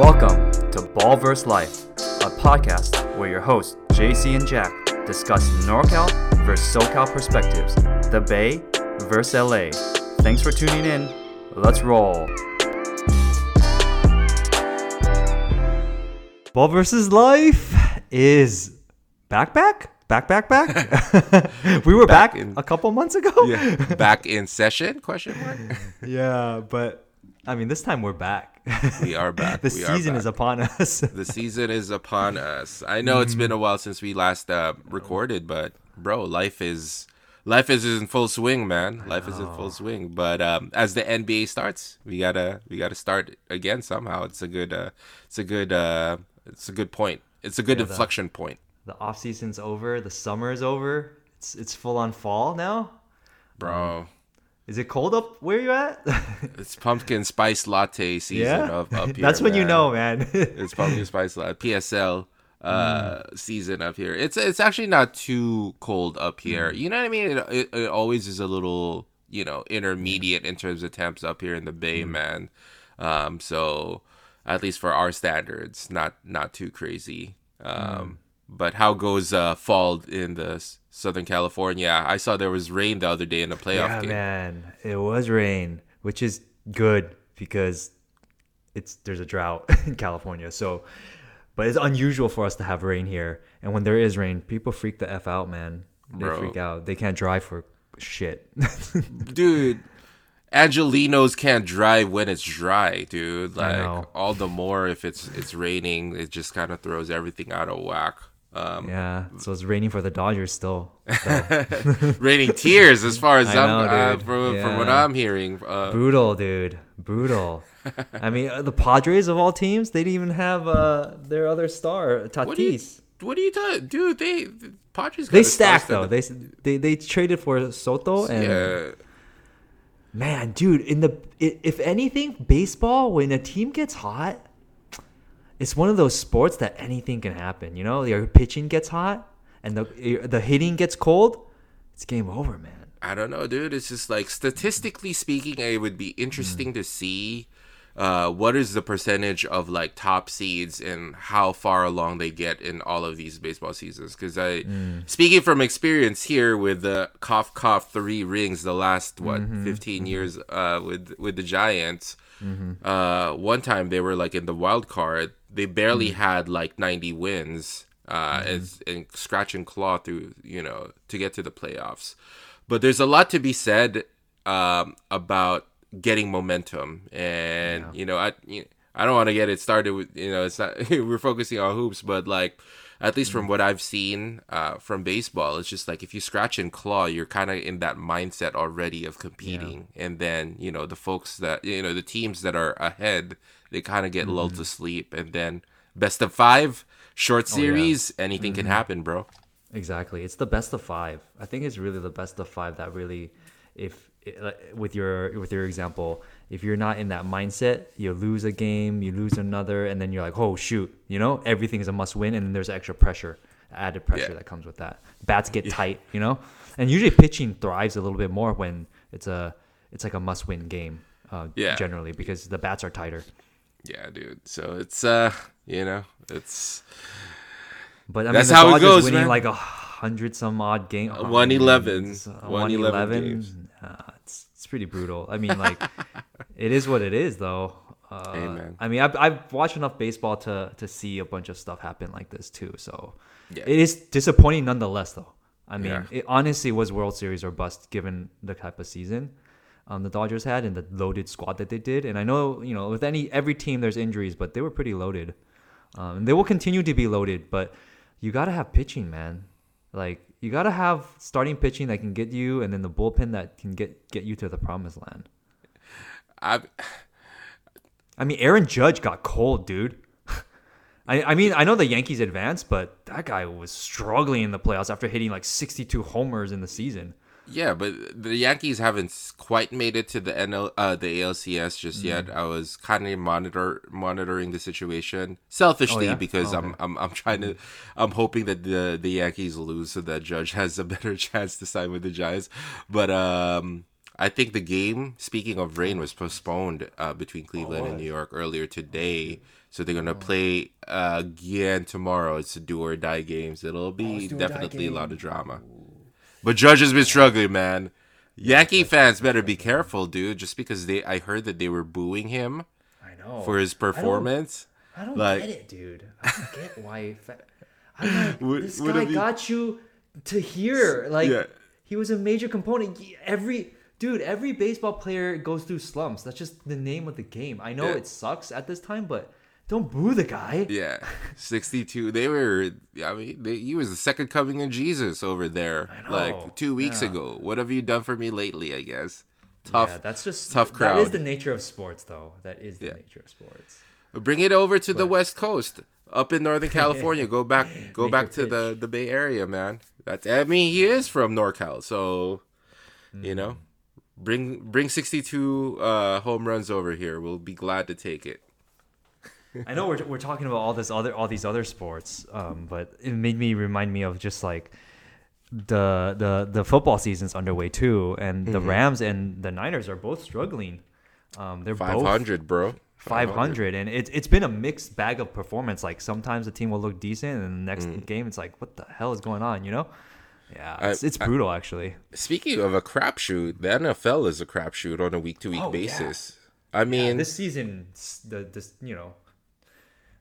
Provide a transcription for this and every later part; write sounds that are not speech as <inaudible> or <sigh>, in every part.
Welcome to Ball Ballverse Life, a podcast where your hosts JC and Jack discuss NorCal versus SoCal perspectives, the Bay versus LA. Thanks for tuning in. Let's roll. Ball versus Life is back, back, back, back, back. <laughs> <laughs> we were back, Back in- a couple months ago. yeah, back in session? Question mark. <laughs> yeah, but I mean, this time we're back. We are back. <laughs> the We season is upon us. <laughs> The season is upon us. I know it's Mm-hmm. been a while since we last uh, recorded, but bro, life is life is in full swing, man. Life is in full swing. But um, as the NBA starts, we gotta we gotta start again somehow. It's a good uh, it's a good uh, it's a good point. It's a good Yeah, the- inflection point, the off season's over. The summer is over. It's it's full on fall now. bro. Is it cold up where you at? <laughs> It's pumpkin spice latte season yeah, up, up <laughs> here. that's when you know, man. <laughs> It's pumpkin spice latte PSL uh Mm. season up here. It's it's actually not too cold up Mm. here. You know what I mean? It, it, it always is a little you know intermediate in terms of temps up here in the Bay, Mm. man. Um, so at least for our standards, not not too crazy. Mm. Um, but how goes uh fall in the s- Southern California? I saw there was rain the other day in the playoff yeah, game. man. It was rain, which is good because it's there's a drought <laughs> in California. So, but it's unusual for us to have rain here. And when there is rain, people freak the f out, man. They Bro. freak out. They can't drive for shit. <laughs> dude angelinos can't drive when it's dry dude like all the more if it's it's raining it just kind of throws everything out of whack um yeah. So it's raining for the Dodgers still. So. <laughs> raining tears as far as <laughs> I i'm know, uh, from, from what i'm hearing uh brutal, dude. Brutal. <laughs> I mean, uh, the Padres of all teams, they didn't even have uh, their other star, what do you Tatis. what are you talking dude they the Padres They stacked though. They, they they traded for Soto and yeah man, dude. In the if anything, baseball when a team gets hot, it's one of those sports that anything can happen. You know, your pitching gets hot and the the hitting gets cold. It's game over, man. I don't know, dude. It's just like statistically speaking, it would be interesting to see uh, what is the percentage of like top seeds and how far along they get in all of these baseball seasons. Because I, speaking from experience here with the cough cough three rings, the last what 15 years uh, with with the Giants. Uh, one time they were like in the wild card. They barely had like 90 wins. Uh, as, and scratch and claw through, you know, to get to the playoffs. But there's a lot to be said um, about getting momentum. And you know i you i don't want to get it started with you know it's not <laughs> we're focusing on hoops but like at least from mm. what i've seen uh, from baseball it's just like if you scratch and claw you're kind of in that mindset already of competing. And then you know the folks that you know the teams that are ahead they kind of get lulled to mm-hmm. sleep. And then best of five short oh, series anything can mm-hmm. happen bro. Exactly. It's the best of five. I think it's really the best of five that really, if like, with your with your example, if you're not in that mindset, you lose a game, you lose another, and then you're like, oh shoot, you know, everything is a must win, and then there's extra pressure, added pressure Yeah. that comes with that. Bats get tight, you know, and usually pitching thrives a little bit more when it's a it's like a must win game. Uh, Yeah. generally because the bats are tighter. yeah dude so it's uh you know it's But I That's mean, how it goes, winning man. like a hundred some odd game. oh, 111. games, uh, 111 games. Uh, it's pretty brutal. I mean, like <laughs> it is what it is, though. Uh, Amen. I mean, I've, I've watched enough baseball to to see a bunch of stuff happen like this too. So Yeah. it is disappointing nonetheless, though. I mean, Yeah. it honestly was World Series or bust given the type of season um, the Dodgers had and the loaded squad that they did. And I know you know with any every team there's injuries, but they were pretty loaded. Um, and they will continue to be loaded, but you gotta have pitching, man. Like you gotta have starting pitching that can get you, and then the bullpen that can get get you to the promised land. I I mean, Aaron Judge got cold, dude. <laughs> I, I mean, I know the Yankees advanced, but that guy was struggling in the playoffs after hitting like 62 homers in the season. Yeah, but the Yankees haven't quite made it to the NL uh the ALCS just yet. Mm. I was kind of monitor monitoring the situation selfishly Oh, yeah? because Oh, I'm I'm I'm trying to I'm hoping that the the Yankees lose so that Judge has a <laughs> better chance to sign with the Giants. But um I think the game, speaking of rain, was postponed uh, between Cleveland and? New York earlier today. So they're gonna play uh, again tomorrow. It's a do or die games. It'll be do or die definitely a lot of drama. But Judge has been struggling, man. Yankee fans better be careful, dude. Just because they, I heard that they were booing him I know. for his performance. I don't like- get it, dude. I don't get why. Like, <laughs> Would- this would guy be- got you to here. Like, Yeah. he was a major component. Every dude, every baseball player goes through slumps. That's just the name of the game. I know Yeah. it sucks at this time, but don't boo the guy. Yeah, sixty-two. They were. I mean, they, he was the second coming of Jesus over there. Like two weeks yeah. ago. What have you done for me lately? I guess. Tough. Yeah, that's just tough That is crowd. the nature of sports, though. That is the Yeah. nature of sports. Bring it over to the West Coast, up in Northern <laughs> California. Go back, <laughs> go Make back to the the Bay Area, man. That's. I mean, he is from NorCal, so you know, Mm. bring bring sixty two uh, home runs over here. We'll be glad to take it. I know we're, we're talking about all this other all these other sports, um, but it made me remind me of just like the the the football season's underway too, and Mm-hmm. the Rams and the Niners are both struggling. Um, they're 500, both bro. 500 and it's it's been a mixed bag of performance like sometimes the team will look decent and the next game it's like what the hell is going on you know yeah Mm. I- it's, it's brutal actually Speaking of a crapshoot, the NFL is a crapshoot on a week to week Oh, yeah. basis. I mean, this season the this you know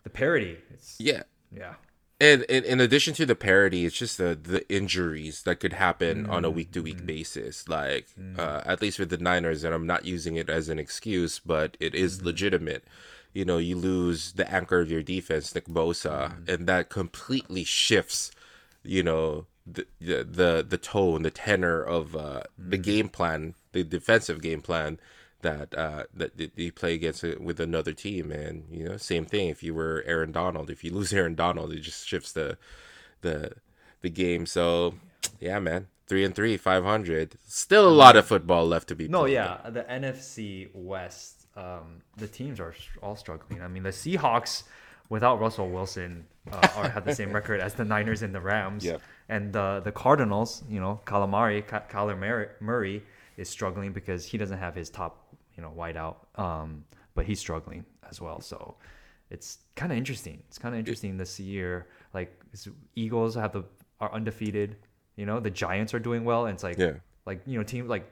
the parody it's yeah. yeah And, and in addition to the parody, it's just the the injuries that could happen on a week to week basis. Like mm. uh, at least with the Niners, and I'm not using it as an excuse, but it is mm-hmm. legitimate. You know, you lose the anchor of your defense, Nick Bosa, mm. and that completely shifts. You know the the the, the tone, the tenor of uh, the mm. game plan, the defensive game plan that uh that you play against it with another team and you know same thing if you were Aaron Donald if you <laughs> lose Aaron Donald it just shifts the the the game so yeah man 3 and 3 500 still a lot of football left to be played. No, played. yeah, the NFC West, um, the teams are all struggling. I mean, the Seahawks without Russell Wilson uh, are have the same record as the Niners and the Rams. Yeah. And the the Cardinals, you know, Calamari, Kyler Murray is struggling because he doesn't have his top, you know, wideout. Um, but he's struggling as well. So it's kind of interesting. It's kind of interesting this year. Like Eagles have the are undefeated. You know, the Giants are doing well, and it's like Yeah. like you know team like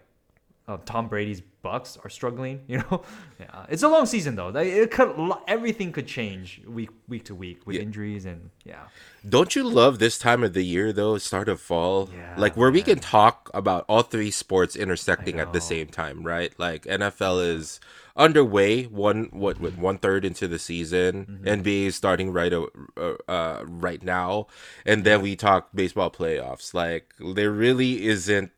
uh, Tom Brady's Bucks are struggling. You know, <laughs> yeah, it's a long season though. It could everything could change week week to week with Yeah. injuries and yeah. Don't you love this time of the year though, start of fall? Yeah, like where we can talk about all three sports intersecting at the same time, right? Like NFL is underway, one what what one third into the season. Mm-hmm. NBA is starting right uh, uh right now, and then we talk baseball playoffs. Like there really isn't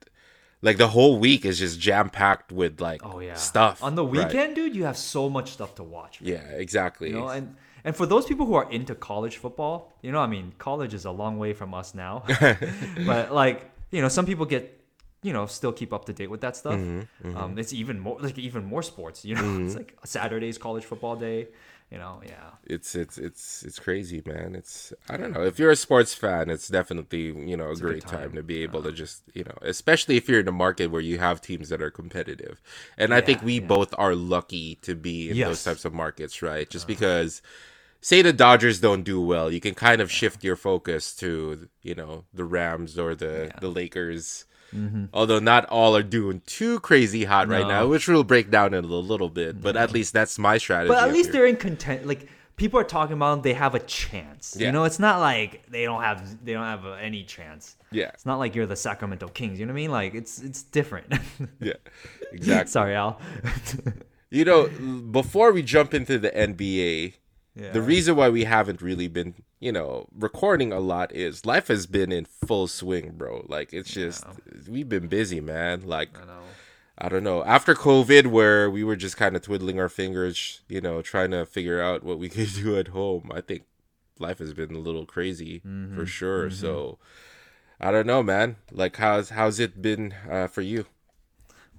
like the whole week is just jam packed with like Oh yeah, stuff on the right? weekend, dude. You have so much stuff to watch. man. Yeah, exactly. You know, and and for those people who are into college football, you know, I mean, college is a long way from us now, <laughs> but like, you know, some people get, you know, still keep up to date with that stuff. Mm-hmm, Um, it's even more like even more sports. You know, <laughs> it's like Saturday's college football day. You know, yeah. it's it's it's it's crazy, man. It's I don't know. If you're a sports fan, it's definitely you know a, a good great time. time. to be able to just you know, especially if you're in a market where you have teams that are competitive. And I think we yeah. both are lucky to be in those Yes. Uh-huh. types of markets, right? Just because. Say the Dodgers don't do well, you can kind of shift your focus to you know the Rams or the the Lakers. Although not all are doing too crazy hot right Mm-hmm. Now, which we'll break down in a little bit. But at least that's my strategy. But at least here. they're in content. Like people are talking about them, they have a chance. Yeah. You know, it's not like they don't have they don't have any chance. yeah, It's not like you're the Sacramento Kings. You know what I mean? Like it's it's different. <laughs> yeah, exactly. Sorry, Al. <laughs> You know, before we jump into the NBA, Yeah. the reason why we haven't really been, you know, recording a lot is life has been in full swing, bro. Like it's just we've been busy, man. Like I know. I don't know. After COVID where we were just kind of twiddling our fingers, you know, trying to figure out what we <laughs> could do at home, I think life has been a little crazy Mm-hmm. for sure. So I don't know, man. Like how's how's it been uh, for you?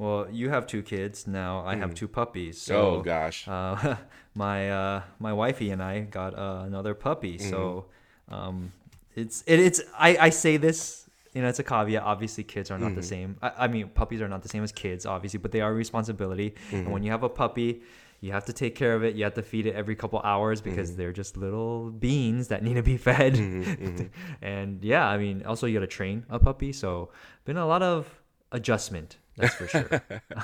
Well, you have two kids now. I have two puppies. So Hmm. oh gosh. uh, <laughs> my uh, my wifey and I got uh, another puppy. So Mm-hmm. um, it's it, it's I, I say this you know, it's a caveat. Obviously, kids are not Mm-hmm. the same. I, I mean, puppies are not the same as kids, obviously, but they are a responsibility. Mm-hmm. And when you have a puppy, you have to take care of it. You have to feed it every couple hours because they're just little beans that need to be <laughs> fed. <laughs> And yeah, I mean, also you got to train a puppy. So been a lot of adjustment. That's for sure.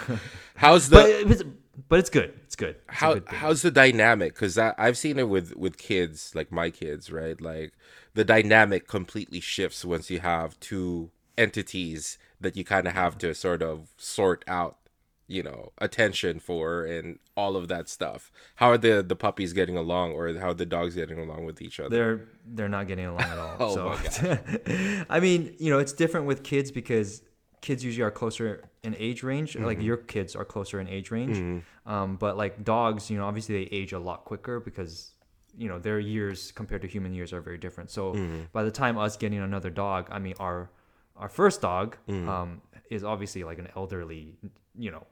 <laughs> How's the but it's, but it's good. It's good. It's how good how's the dynamic? Because I've seen it with with kids, like my kids, right? Like the dynamic completely shifts once you have two entities that you kind of have to sort of sort out, you know, attention for and all of that stuff. How are the the puppies getting along, or how are the dogs getting along with each other? they're they're not getting along at all. <laughs> Oh so my <laughs> I mean, you know, it's different with kids because kids usually are closer in age range. Like Mm-hmm. your kids are closer in age range. Um, but like dogs, you know, obviously they age a lot quicker because you know their years compared to human years are very different. So Mm-hmm. by the time us getting another dog, I mean our our first dog Mm-hmm. um, is obviously like an elderly, you know,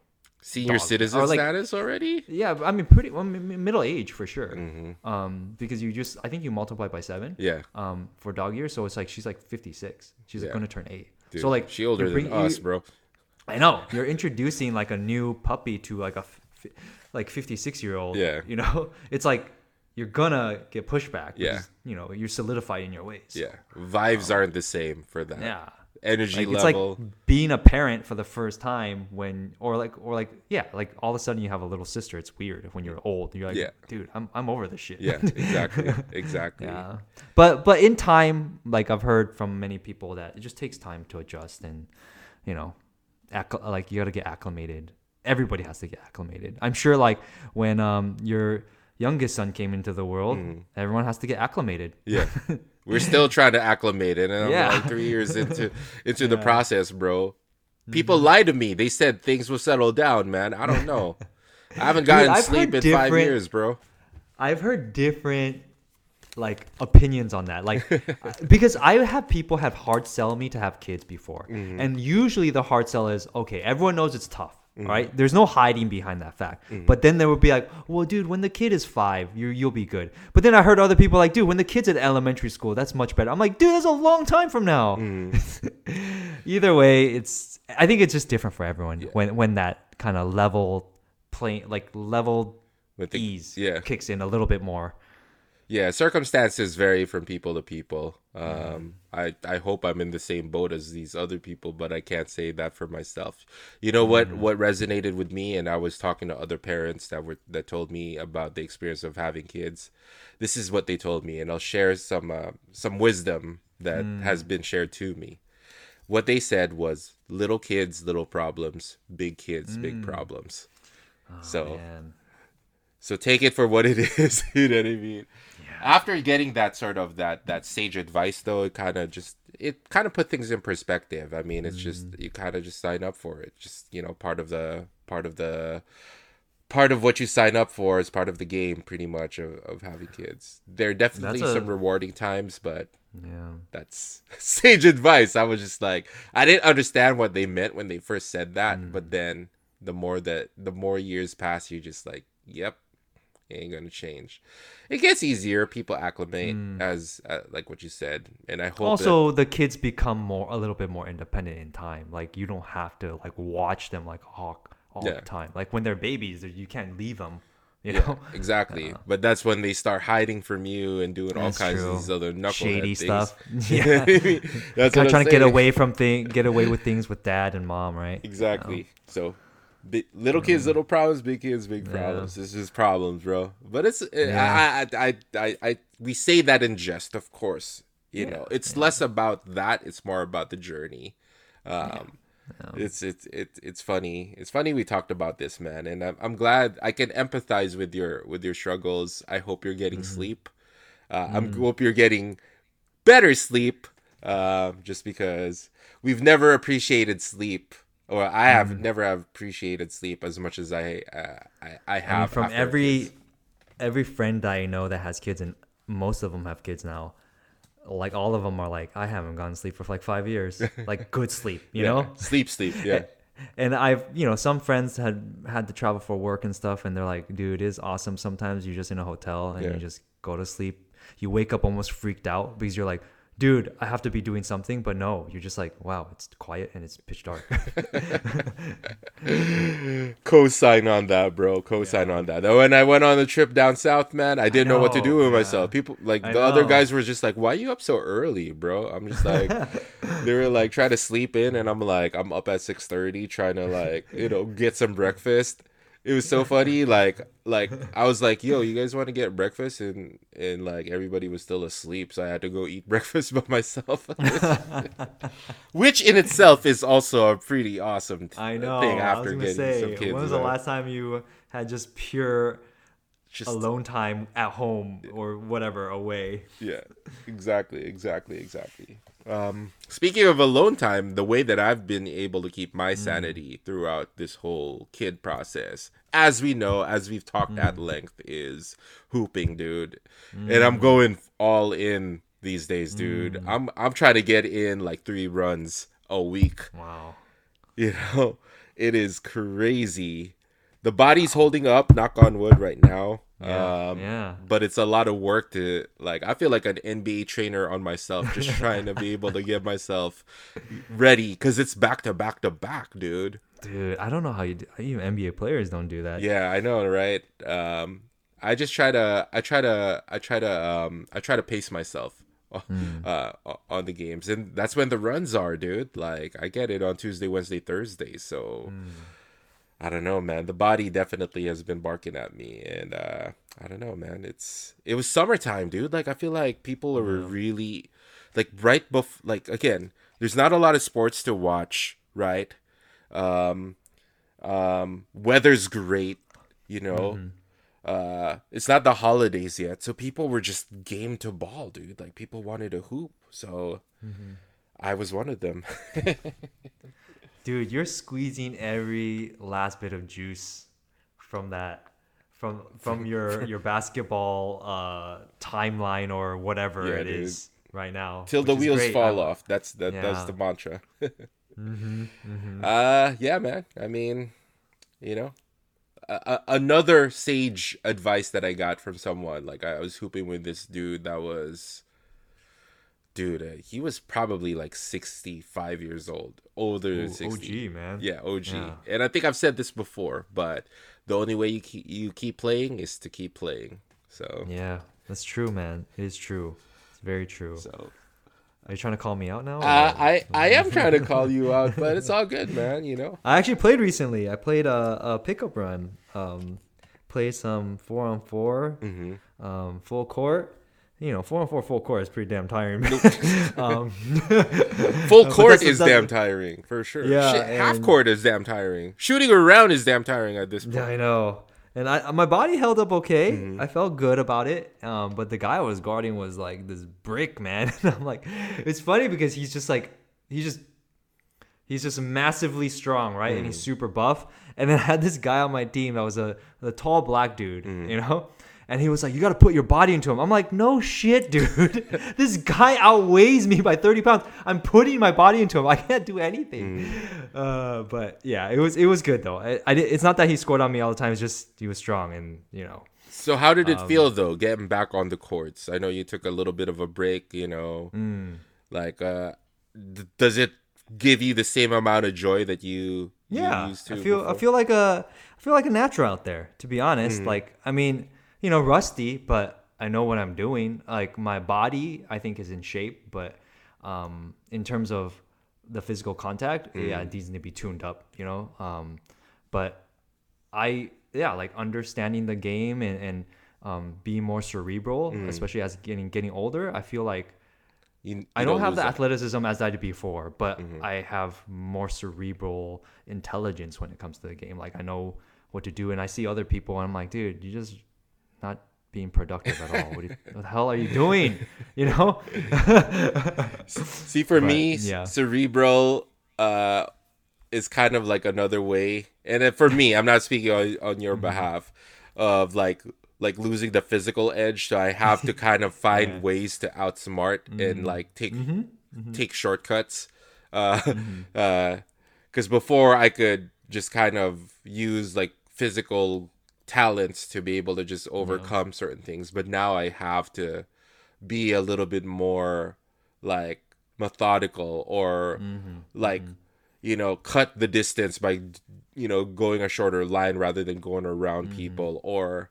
Senior dog. citizen Or, like- status already? yeah, I mean pretty well, m- m- middle age for sure. Mm-hmm. Um, because you just I think you multiply by seven Yeah, um for dog years so it's like she's like 56 she's Yeah. going to turn 8 dude. so like she older you're than bring- us, you- bro. i know you're introducing like a new puppy to like a f- like 56 year old Yeah. you know <laughs> it's like you're gonna get pushback Yeah. you know you're solidified in your ways Yeah, vibes aren't the same for that. yeah energy like, it's like being a parent for the first time when or like or like yeah like all of a sudden you have a little sister it's weird when you're old you're like Yeah. dude i'm, I'm over this shit yeah, exactly, <laughs> exactly. Yeah, but but in time, like I've heard from many people that it just takes time to adjust, and you know, acc- like you got to get acclimated. Everybody has to get acclimated. I'm sure, like when um your youngest son came into the world, hmm. everyone has to get acclimated. Yeah. <laughs> We're still trying to acclimate it, and I'm Yeah. like three years into <laughs> into the process, bro. People mm-hmm. lied to me. They said things will settle down, man. I don't know. I haven't gotten I've sleep in five years, bro. I've heard different like opinions on that like <laughs> because i have people have hard sell me to have kids before mm-hmm. and usually the hard sell is okay everyone knows it's tough Mm-hmm. right? There's no hiding behind that fact. Mm-hmm. But then they would be like well dude when the kid is five you you'll be good. But then i heard other people like dude when the kid's at elementary school that's much better. I'm like dude that's a long time from now. Mm-hmm. <laughs> Either way it's i think it's just different for everyone when when that kind of level plane like level With the- ease yeah. kicks in a little bit more Yeah, circumstances vary from people to people. Um, I I hope I'm in the same boat as these other people, but I can't say that for myself. You know what what resonated with me, and I was talking to other parents that were that told me about the experience of having kids. This is what they told me, and I'll share some uh, some wisdom that has been shared to me. What they said was, "Little kids, little problems; big kids, big problems." so Man. so take it for what it <laughs> is. you know what I mean? After getting that sort of that that sage advice, though, it kind of just it kind of put things in perspective. I mean, it's just mm. you kind of just sign up for it. Just you know, part of the part of the part of what you sign up for is part of the game, pretty much of, of having kids. There are definitely a- some rewarding times, but Yeah. that's <laughs> sage advice. I was just like, I didn't understand what they meant when they first said that, but mm. then the more that the more years pass, you just like, yep, it ain't gonna change. It gets easier. People acclimate as uh, like what you said, and I hope that, Also, the kids become more a little bit more independent in time. Like you don't have to like watch them like a hawk all Yeah. the time. Like when they're babies, you can't leave them. You yeah, know, exactly. But that's when they start hiding from you and doing all kinds true. of these other knucklehead shady things. stuff. <laughs> <laughs> Yeah, what I mean? That's kind of trying to get away from thing, get away with things with dad and mom, right? Exactly. So, bi- little kids, little problems. Big kids, big problems. It's just problems, bro. But it's I, I, I, I, I, we say that in jest, of course. You know, it's less about that. It's more about the journey. Um, It's it's it's it's funny. It's funny we talked about this, man, and I'm I'm glad I can empathize with your with your struggles. I hope you're getting sleep. Uh, I'm hope you're getting better sleep. Uh, just because we've never appreciated sleep, or I have never have appreciated sleep as much as I uh, I, I have I mean, from every kids. every friend that I know that has kids, and most of them have kids now. Like all of them are like, I haven't gone to sleep for like five years, <laughs> like good sleep, you Yeah. know. sleep sleep yeah <laughs> And I've, you know, some friends had had to travel for work and stuff, and they're like, dude, it is awesome. Sometimes you're just in a hotel and Yeah. you just go to sleep. You wake up almost freaked out because you're like, dude, I have to be doing something, but no, you're just like, wow, it's quiet and it's pitch dark. <laughs> Co-sign on that, bro. Co-sign on that. When I went on the trip down south, man, I didn't know, what to do with yeah. myself. People like I the other guys were just like, "Why are you up so early, bro?" I'm just like, they were like trying to sleep in, and I'm like, I'm up at six thirty trying to like you know get some breakfast. It was so funny. <laughs> Like like I was like, "Yo, you guys want to get breakfast?" And and like everybody was still asleep, so I had to go eat <laughs> breakfast by myself. <laughs> Which in itself is also a pretty awesome t- I know. thing I was after getting say, some kids. when was the last time you had just pure Just alone time at home or whatever away? yeah, exactly, exactly, exactly. Um, speaking of alone time, the way that I've been able to keep my mm. sanity throughout this whole kid process, as we know, as we've talked at mm. length, is hooping, dude. And I'm mm. going all in these days, dude. I'm I'm trying to get in like three runs a week. Wow. You know, <laughs> it is crazy. The body's holding up, knock on wood, right now. Yeah, um, yeah. But it's a lot of work to like. I feel like an NBA trainer on myself, just <laughs> trying to be able to get myself ready because it's back to back to back, dude. Dude, I don't know how you do. Even NBA players don't do that. Yeah, I know, right? Um, I just try to, I try to, I try to, um, I try to pace myself. <laughs> Uh, on the games, and that's when the runs are, dude. Like I get it on Tuesday, Wednesday, Thursday. So I don't know, man. The body definitely has been barking at me, and uh, I don't know, man. It's it was summertime, dude. Like I feel like people are really like right before, like again, there's not a lot of sports to watch, right? Um, um, weather's great, you know. Uh, it's not the holidays yet, so people were just game to ball, dude. Like people wanted to hoop, so I was one of them. <laughs> Dude, you're squeezing every last bit of juice from that from from <laughs> your your basketball uh timeline or whatever Yeah, it dude. is right now. till the wheels great. fall I- off. That's that. That's the mantra. <laughs> Mm-hmm, Uh, yeah, man. I mean, you know, a- another sage advice that I got from someone. Like I was hooping with this dude that was, dude. Uh, he was probably like sixty-five years old, older Ooh, than sixty. OG, man. Yeah, OG. Yeah. And I think I've said this before, but the only way you keep, you keep playing is to keep playing. So, Yeah, that's true, man. It is true. It's very true. so Are you trying to call me out now? uh, I I am trying to call you out, <laughs> but it's all good, man. You know. I actually played recently. I played a, a pickup run. Um, played some four on 4 Mm-hmm. um, full court. You know, four on four full court is pretty damn tiring. <laughs> um, <laughs> Full court is that- damn tiring for sure. Yeah, Shit, half court is damn tiring. Shooting around is damn tiring at this point. yeah, I know. And I, my body held up okay. Mm-hmm. I felt good about it. Um, but the guy I was guarding was like this brick, man. <laughs> And I'm like, it's funny because he's just like, he's just, he's just massively strong, right? And he's Mm. super buff. And then I had this guy on my team that was a, a tall black dude, Mm. you know? And he was like, you got to put your body into him. I'm like, no shit, dude. <laughs> this guy outweighs me by 30 pounds. I'm putting my body into him. I can't do anything. Uh, but yeah, it was it was good though. I, I it's not that he scored on me all the time. It's just he was strong and you know. So how did it Um, feel though, getting back on the courts? I know you took a little bit of a break. You know, Mm. like uh, d- does it give you the same amount of joy that you Yeah? I feel I feel like a I feel like a natural out there. To be honest, Mm-hmm. like I mean, you know, rusty, but I know what I'm doing. Like my body, I think is in shape, but um, in terms of the physical contact, Mm. yeah, it needs to be tuned up. You know, um, but I yeah, like understanding the game and and um, being more cerebral, Mm. especially as getting getting older. I feel like You- you I don't have the that. athleticism as I did before, but Mm-hmm. I have more cerebral intelligence when it comes to the game. Like I know what to do, and I see other people, and I'm like, dude, you're just not being productive at all. What, you, what the hell are you doing? <laughs> You know? <laughs> See, for But, me, yeah. cerebral uh, is kind of like another way, and for me, I'm not speaking on, on your Mm-hmm. behalf of like like losing the physical edge. So I have to kind of <laughs> find Yeah. ways to outsmart Mm-hmm. and like take take shortcuts. Uh, because before I could just kind of use like physical talents to be able to just overcome certain things, but now I have to be a little bit more like methodical or Mm-hmm. like you know cut the distance by you know going a shorter line rather than going around Mm-hmm. people or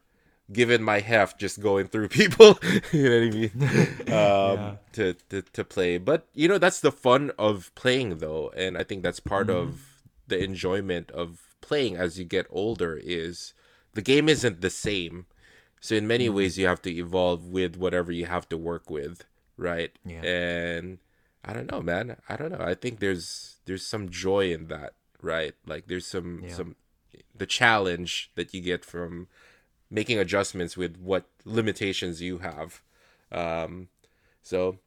given my heft just going through <laughs> people <laughs> you know what i mean <laughs> um to, to to play but you know that's the fun of playing though and i think that's part Mm-hmm. of the enjoyment of playing as you get older is the game isn't the same so in Mm-hmm. many ways you have to evolve with whatever you have to work with right Yeah. and i don't know man i don't know i think there's there's some joy in that right like there's some Yeah. some the challenge that you get from making adjustments with what limitations you have um so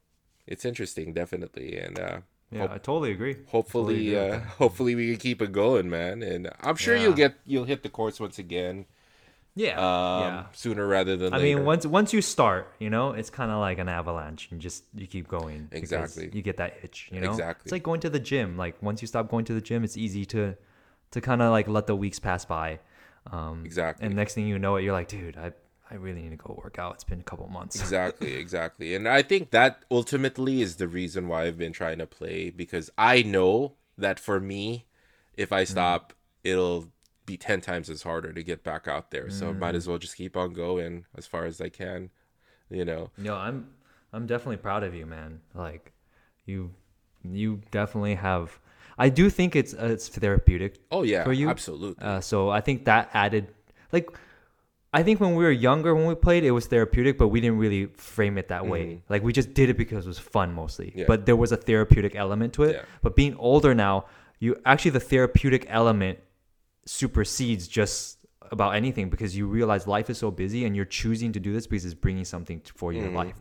it's interesting definitely and uh Yeah, hope- I totally agree. hopefully Totally agree uh <laughs> hopefully we can keep it going man and i'm sure Yeah. you'll get you'll hit the courts once again Yeah. um yeah. sooner rather than later I later mean, once once you start, you know, it's kind of like an avalanche, and just you keep going. Exactly. You get that itch, you know. Exactly. It's like going to the gym. Like once you stop going to the gym, it's easy to to kind of like let the weeks pass by. Um, Exactly. And next thing you know, it you're like, dude, I I really need to go work out. It's been a couple months. <laughs> exactly exactly and i think that ultimately is the reason why i've been trying to play because i know that for me if i stop it'll be 10 times as harder to get back out there so might as well just keep on going as far as i can you know No, I'm I'm definitely proud of you, man. Like you you definitely have. I do think it's uh, it's therapeutic oh yeah for you. absolutely Uh, so I think that added, like, I think when we were younger, when we played, it was therapeutic, but we didn't really frame it that way. Like we just did it because it was fun mostly. Mm-hmm. Yeah. But there was a therapeutic element to it. Yeah. But being older now, you actually the therapeutic element supersedes just about anything because you realize life is so busy and you're choosing to do this because it's bringing something for Mm-hmm. your life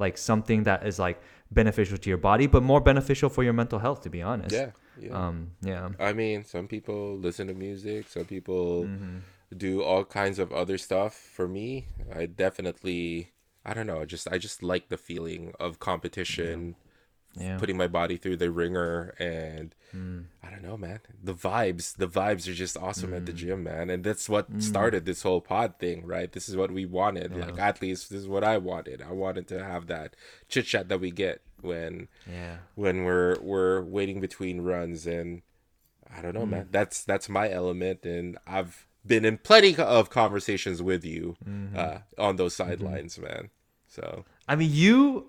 like something that is like beneficial to your body but more beneficial for your mental health to be honest yeah yeah um yeah I mean, some people listen to music, some people Mm-hmm. do all kinds of other stuff. For me, I definitely I don't know, just I just like the feeling of competition, yeah putting my body through the ringer and Mm. I don't know, man. The vibes, the vibes are just awesome at the Mm. gym, man. And that's what started this whole pod thing, right? This is what we wanted. Like at least this is what I wanted. I wanted to have that chit chat that we get when yeah when we're we're waiting between runs and I don't know, man. That's that's my element, and I've been in plenty of conversations with you uh, on those sidelines, man. So I mean, you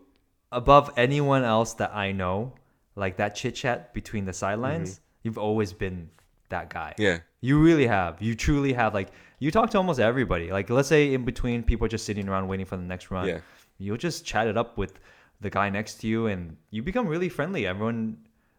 above anyone else that I know, like that chit chat between the sidelines, you've always been that guy. yeah, You really have. You truly have. Like you talk to almost everybody. Like let's say in between people just sitting around waiting for the next run, Yeah. you'll just chat it up with the guy next to you, and you become really friendly. Everyone,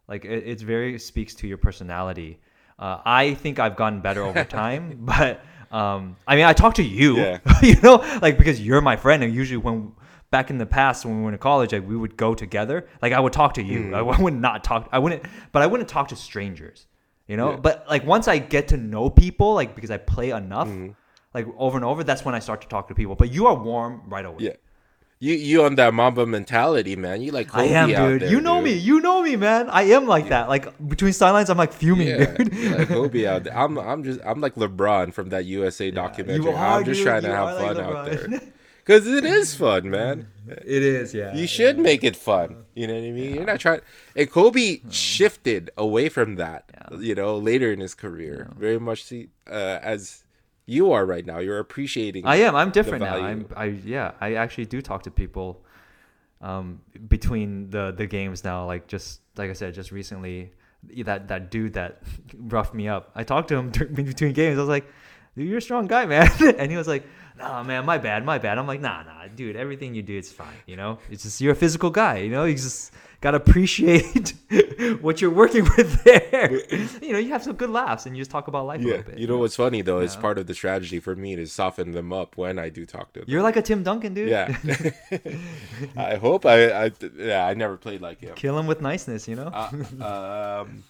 like it, it's very speaks to your personality. Uh, I think I've gotten better over <laughs> time, but um, I mean, I talk to you, Yeah. <laughs> you know, like because you're my friend, and usually when back in the past when we were in college, like we would go together. Like I would talk to you. Hmm. I would not talk. I wouldn't, but I wouldn't talk to strangers. You know, Yeah. but like once I get to know people, like because I play enough, Mm-hmm. like over and over, that's when I start to talk to people. But you are warm right away. yeah. You you on that Mamba mentality, man. You like Kobe I am, dude. there, you know dude. me. You know me, man. I am like that. Like between sidelines, I'm like fuming, Yeah, dude. like <laughs> Kobe out there. I'm I'm just I'm like LeBron from that USA documentary. You are, I'm just dude. trying to have are like fun out there <laughs> because it is fun, man. it is, yeah. You should make it fun. You know what I mean? You're not trying. And Kobe shifted away from that. Yeah. You know, later in his career, very much see, uh, as you are right now. You're appreciating. I am. I'm different now. I'm. I yeah. I actually do talk to people, um, between the the games now. Like just like I said, just recently, that that dude that <laughs> roughed me up. I talked to him dur- <laughs> between games. I was like, you're a strong guy, man." <laughs> and he was like, "Nah, man, my bad, my bad." I'm like, "Nah, nah, dude. Everything you do, it's fine. You know, it's just you're a physical guy. You know, you just." Gotta appreciate <laughs> what you're working with there. you know, you have some good laughs and you just talk about life a yeah. little bit. You know what's funny though? It's part of the strategy for me to soften them up when I do talk to them. You're like a Tim Duncan, dude. Yeah. <laughs> <laughs> I hope I, I. Yeah. I never played like him. Kill him with niceness, you know? Uh, um,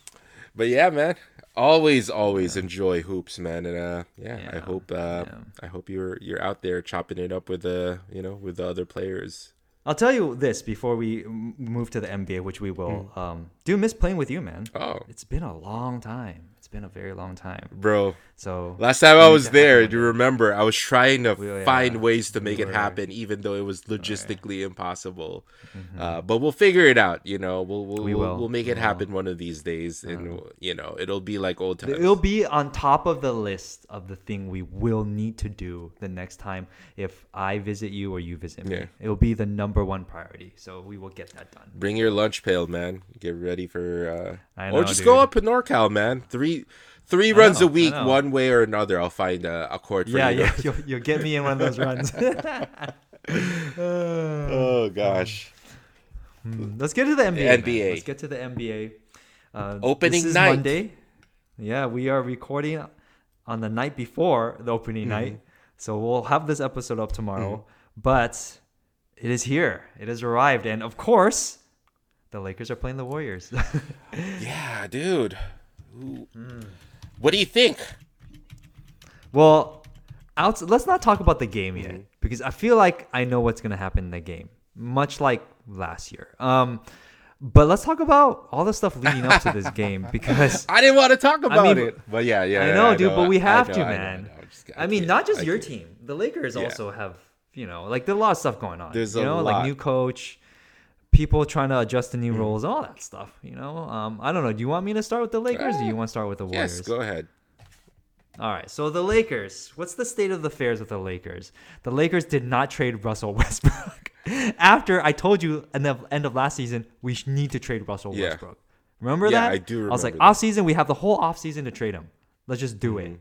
but yeah, man. Always, always enjoy hoops, man, and uh, yeah, I hope, uh, yeah. I hope you're you're out there chopping it up with the, you know, with the other players. I'll tell you this before we move to the NBA, which we will. Um, do miss playing with you, man. Oh, It's been a long time. It's been a very long time. bro, So Last time I was there, do you remember? I was trying to We- yeah, find ways to make we it happen, even though it was logistically impossible. Uh, but we'll figure it out. You know, we'll we'll Mm-hmm. We we'll, we'll make it will. Uh-huh. happen one of these days, and you know, it'll be like old times. It'll be on top of the list of the thing we will need to do the next time if I visit you or you visit me. Yeah. It'll be the number one priority. So we will get that done. Bring your lunch pail, man. Get ready for. Uh, I or know, just go up to NorCal, man. Three three runs know, a I week, one way or another. I'll find a, a court for Yeah, you. yeah. <laughs> You'll, you'll get me in one of those runs. <laughs> <laughs> oh gosh. Hmm, Let's get to the NBA. man. NBA. Let's get to the NBA. Uh, Opening night. Monday. Yeah, we are recording on the night before the opening Mm-hmm. night, so we'll have this episode up tomorrow. But it is here. It has arrived, and of course, the Lakers are playing the Warriors. Yeah, dude. Ooh. What do you think? well, out, let's not talk about the game yet Mm-hmm. because I feel like I know what's gonna happen in the game, much like last year. Um, but let's talk about all the stuff leading up to this game <laughs> because I didn't want to talk about mean, it, but yeah, yeah. I know, yeah, dude, but we have know, to, I know, I man. know. I just- I mean, not just I your team. The Lakers Yeah. also have, you know, like there's a lot of stuff going on. There's you a know, lot. like new coach, people trying to adjust to new roles, all that stuff. You know, um, I don't know. Do you want me to start with the Lakers? or do you want to start with the Warriors? Yes, go ahead. All right. So the Lakers. What's the state of the affairs with the Lakers? The Lakers did not trade Russell <laughs> Westbrook. After I told you in the end of last season, we need to trade Russell Yeah. Westbrook. Remember Yeah, that? I do remember. I was like, that. off season, we have the whole off season to trade him. Let's just do Mm-hmm. it.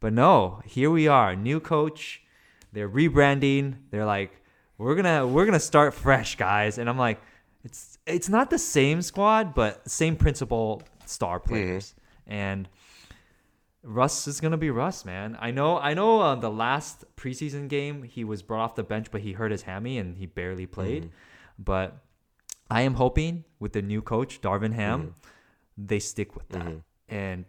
But no, here we are, new coach. They're rebranding. They're like, we're gonna we're gonna start fresh, guys. And I'm like, it's it's not the same squad, but same principal star Mm-hmm. players. And Russ is gonna be Russ, man. I know. I know. Uh, the last preseason game, he was brought off the bench, but he hurt his hammy and he barely played. Mm-hmm. But I am hoping with the new coach Darvin Ham, Mm-hmm. they stick with that. And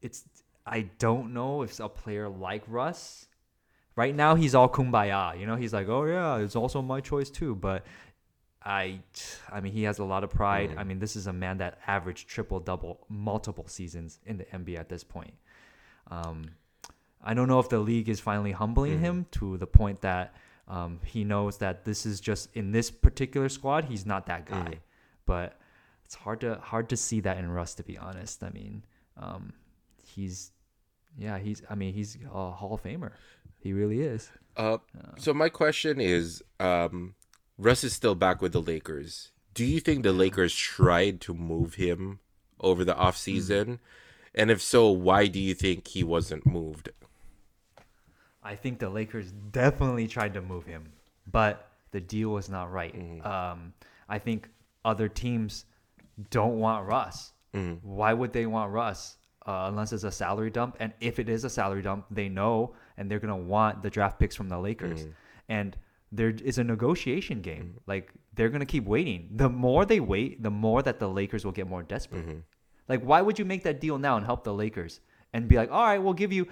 it's. I don't know if a player like Russ. Right now, he's all kumbaya. You know, he's like, "Oh yeah, it's also my choice too." But I, I mean, he has a lot of pride. I mean, this is a man that averaged triple double multiple seasons in the NBA at this point. Um, I don't know if the league is finally humbling him to the point that um, he knows that this is just in this particular squad, he's not that guy. But it's hard to hard to see that in Russ, to be honest. I mean, um, he's yeah, he's I mean, he's a Hall of Famer. He really is. Uh, so my question is, um, Russ is still back with the Lakers. Do you think the Lakers tried to move him over the offseason? And if so, why do you think he wasn't moved? I think the Lakers definitely tried to move him, but the deal was not right. Mm-hmm. Um, I think other teams don't want Russ. Mm-hmm. Why would they want Russ uh, unless it's a salary dump? And if it is a salary dump, they know and they're gonna want the draft picks from the Lakers. Mm-hmm. And there is a negotiation game. Like they're gonna keep waiting. The more they wait, the more that the Lakers will get more desperate. Mm-hmm. Like, why would you make that deal now and help the Lakers and be like, all right, we'll give you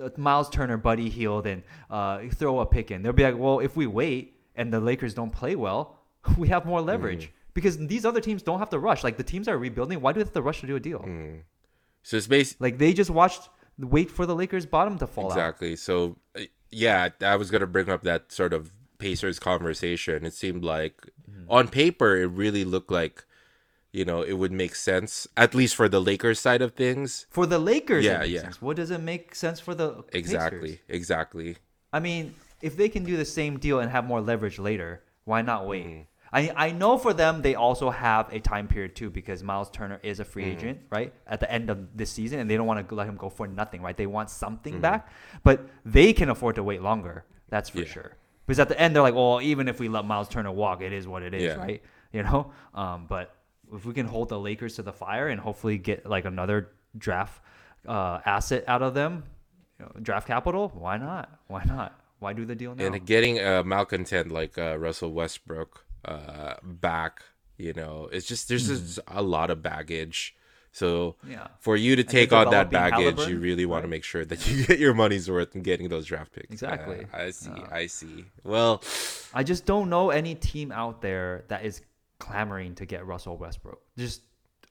uh, Miles Turner, Buddy Hield, and uh, throw a pick in? They'll be like, well, if we wait and the Lakers don't play well, <laughs> we have more leverage Mm-hmm. because these other teams don't have to rush. Like the teams are rebuilding, why do they have to rush to do a deal? Mm-hmm. So it's basically Like they just watched wait for the Lakers bottom to fall out. exactly. So uh, yeah, I was gonna bring up that sort of Pacers conversation. It seemed like on paper it really looked like you know it would make sense at least for the Lakers side of things. For the Lakers, Yeah, it makes yeah. sense. What does it make sense for the Exactly, Pacers? exactly. I mean, if they can do the same deal and have more leverage later, why not wait? Mm-hmm. I, I know for them they also have a time period too because Miles Turner is a Mm-hmm. free agent right at the end of this season and they don't want to let him go for nothing right they want something Mm-hmm. back but they can afford to wait longer that's for Yeah. sure because at the end they're like well even if we let Miles Turner walk it is what it is Yeah. right you know um, but if we can hold the Lakers to the fire and hopefully get like another draft uh, asset out of them you know, draft capital why not why not why do the deal now and getting a malcontent like uh, Russell Westbrook uh, back, you know, it's just there's just a lot of baggage. So Mm-hmm. Yeah. for you to take on that baggage, you really want to make sure that you <laughs> get your money's worth in getting those draft picks. Exactly. Yeah, I see. I see. Well, I just don't know any team out there that is clamoring to get Russell Westbrook. Just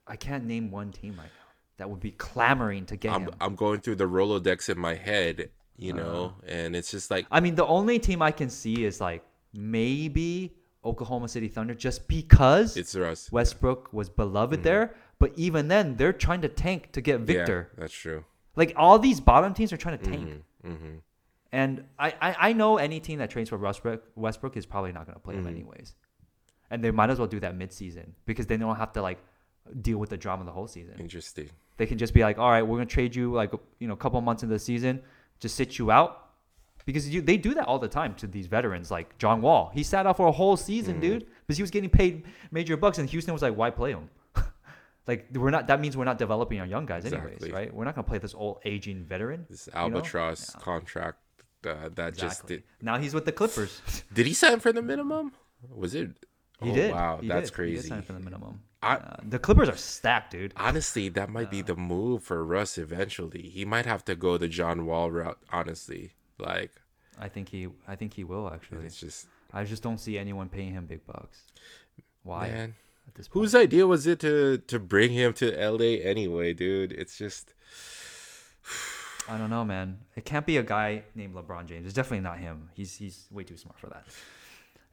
I can't name one team right now that would be clamoring to get I'm him. I'm going through the Rolodex in my head, you know, Uh. and it's just like I mean, the only team I can see is like maybe Oklahoma City Thunder, just because it's Russ. Westbrook was beloved there. But even then, they're trying to tank to get Victor. Yeah, that's true. Like all these bottom teams are trying to tank. Mm-hmm. And I, I, I know any team that trains for Westbrook, Westbrook is probably not going to play Mm-hmm. him anyways. And they might as well do that midseason because then they don't have to like deal with the drama the whole season. Interesting. They can just be like, all right, we're going to trade you like, you know, a couple months into the season, just sit you out. Because you, they do that all the time to these veterans, like John Wall. He sat out for a whole season, Mm-hmm. dude, because he was getting paid major bucks, and Houston was like, "Why play him?" <laughs> like we're not. That means we're not developing our young guys, anyways, Exactly. right? We're not gonna play this old aging veteran. This you know? albatross contract uh, that just did. Now he's with the Clippers. <laughs> Did he sign for the minimum? Was it? He oh, did. Wow, He that's did. He did crazy. sign for the minimum. I- Uh, the Clippers are stacked, dude. Honestly, that might be the move for Russ eventually. He might have to go the John Wall route. Honestly, like I think he. I think he will actually. it's just I just don't see anyone paying him big bucks. Why? man. At this point? Whose idea was it to to bring him to LA anyway, dude? It's just I don't know, man. It can't be a guy named LeBron James. It's definitely not him. He's he's way too smart for that.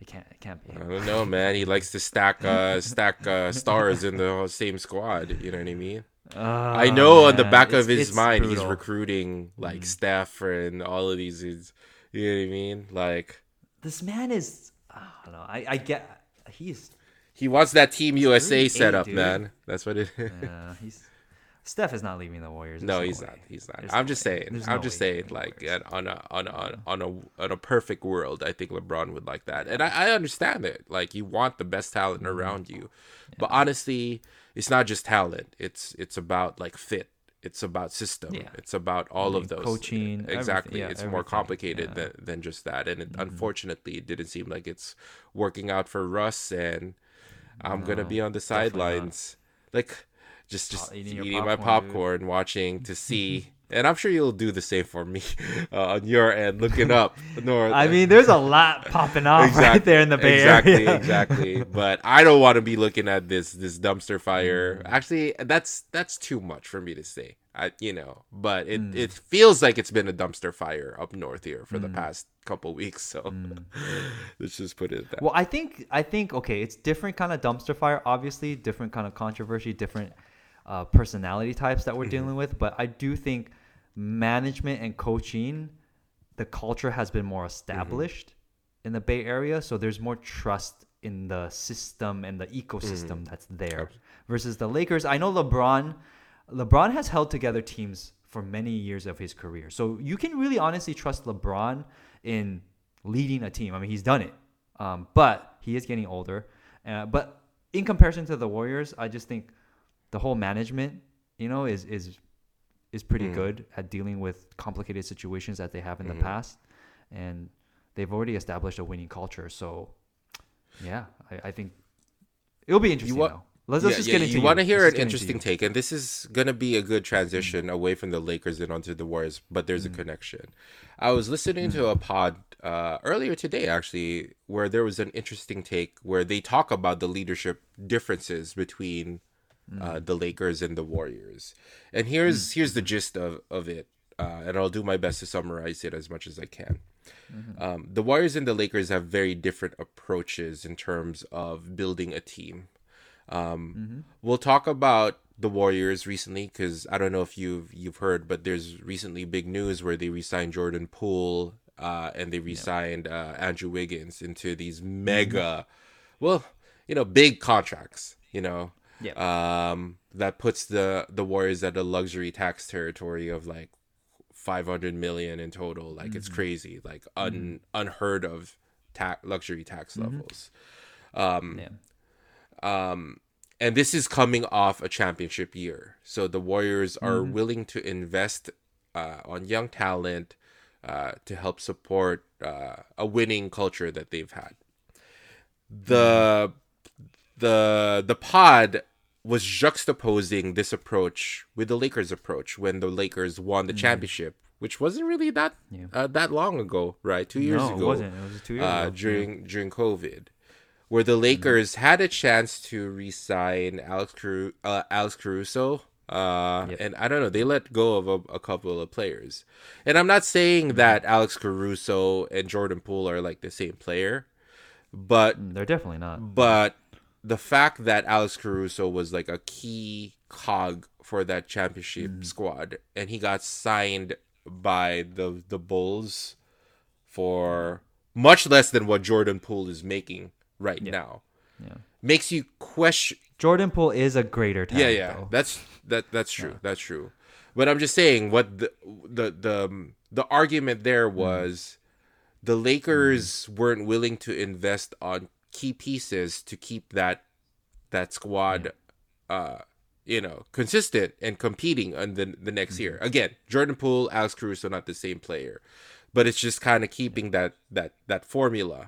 It can't. It can't be I don't know, man. He likes to stack uh stack uh, <laughs> stars in the same squad. You know what I mean? I Oh, know on the man. back It's- of his it's mind he's brutal. Mm. recruiting like Steph and all of these. Is, you know what I mean? Like This man is. I don't know. I I get. He's. he wants that Team USA 38, setup, dude. man. That's what it. <laughs> Uh, he's. Steph is not leaving the Warriors. no, he's way. not. He's not. There's I'm no just way. saying. There's I'm no just saying. Like on a on a on, a on a perfect world, I think LeBron would like that, and I, I understand it. Like you want the best talent Mm-hmm. around you, but honestly, it's not just talent. It's it's about like fit. It's about system. Yeah. It's about all mean, of those coaching. Exactly. Yeah, it's more complicated Yeah. Mm-hmm. than, than just that, and it, unfortunately, it didn't seem like it's working out for Russ. And I'm gonna be on the sidelines, like just just eating, eating your my popcorn, dude. watching to <laughs> see. And I'm sure you'll do the same for me <laughs> uh, on your end, looking up <laughs> north. I mean, there's a lot popping off right there in the Bay exactly, Area. exactly. But I don't want to be looking at this this dumpster fire. Mm. Actually, that's that's too much for me to say. I, you know, but it, Mm. it feels like it's been a dumpster fire up north here for Mm. the past couple weeks. So let's just put it that. Well, I think I think okay, it's different kind of dumpster fire. Obviously, different kind of controversy, different uh, personality types that we're Mm-hmm. dealing with. But I do think management and coaching, the culture has been more established in the Bay Area, so there's more trust in the system and the ecosystem that's there. Versus the Lakers, I know LeBron. LeBron has held together teams for many years of his career, so you can really honestly trust LeBron in leading a team. I mean, he's done it, um, but he is getting older. Uh, but in comparison to the Warriors, I just think the whole management, you know, is is is pretty Mm. good at dealing with complicated situations that they have in Mhm. the past, and they've already established a winning culture. So, yeah, I, I think it'll be interesting. wa- though. Let's, let's just yeah, get into you want to Let's hear an interesting take, and this is gonna be a good transition away from the Lakers and onto the Warriors. But there's Mm. a connection. I was listening to a pod uh, earlier today, actually, where there was an interesting take where they talk about the leadership differences between Mm. uh, the Lakers and the Warriors. And here's here's the gist of of it, uh, and I'll do my best to summarize it as much as I can. Mm-hmm. Um, the Warriors and the Lakers have very different approaches in terms of building a team. Um, We'll talk about the Warriors recently because I don't know if you've you've heard, but there's recently big news where they re-signed Jordan Poole uh, and they re-signed uh, Andrew Wiggins into these mega, well, you know, big contracts. You know, Yeah. um, that puts the the Warriors at a luxury tax territory of like 500 million in total. Like it's crazy, like un unheard of tax luxury tax levels. Um, Yeah. um, and this is coming off a championship year. So the Warriors are Mm-hmm. willing to invest uh, on young talent uh, to help support uh, a winning culture that they've had. The the the pod was juxtaposing this approach with the Lakers approach when the Lakers won the championship, which wasn't really that Mm-hmm. Yeah. uh, that long ago, right? Two years no, ago it wasn't. It was two years uh, ago. during during COVID, where the Lakers had a chance to re-sign Alex Caru- uh, Alex Caruso Uh, Yep. And I don't know, they let go of a, a couple of players. And I'm not saying that Alex Caruso and Jordan Poole are like the same player, but They're definitely not. but the fact that Alex Caruso was like a key cog for that championship Mm-hmm. squad, and he got signed by the the Bulls for much less than what Jordan Poole is making right now, Yeah. makes you question. Jordan Poole is a greater talent. Yeah, yeah, though. that's that that's true. That's true. But I'm just saying what the the the the argument there Mm-hmm. was the Lakers weren't willing to invest on key pieces to keep that that squad uh you know consistent and competing on the the next Mm-hmm. year. Again, Jordan Poole, Alex Caruso not the same player. But it's just kind of keeping that that that formula.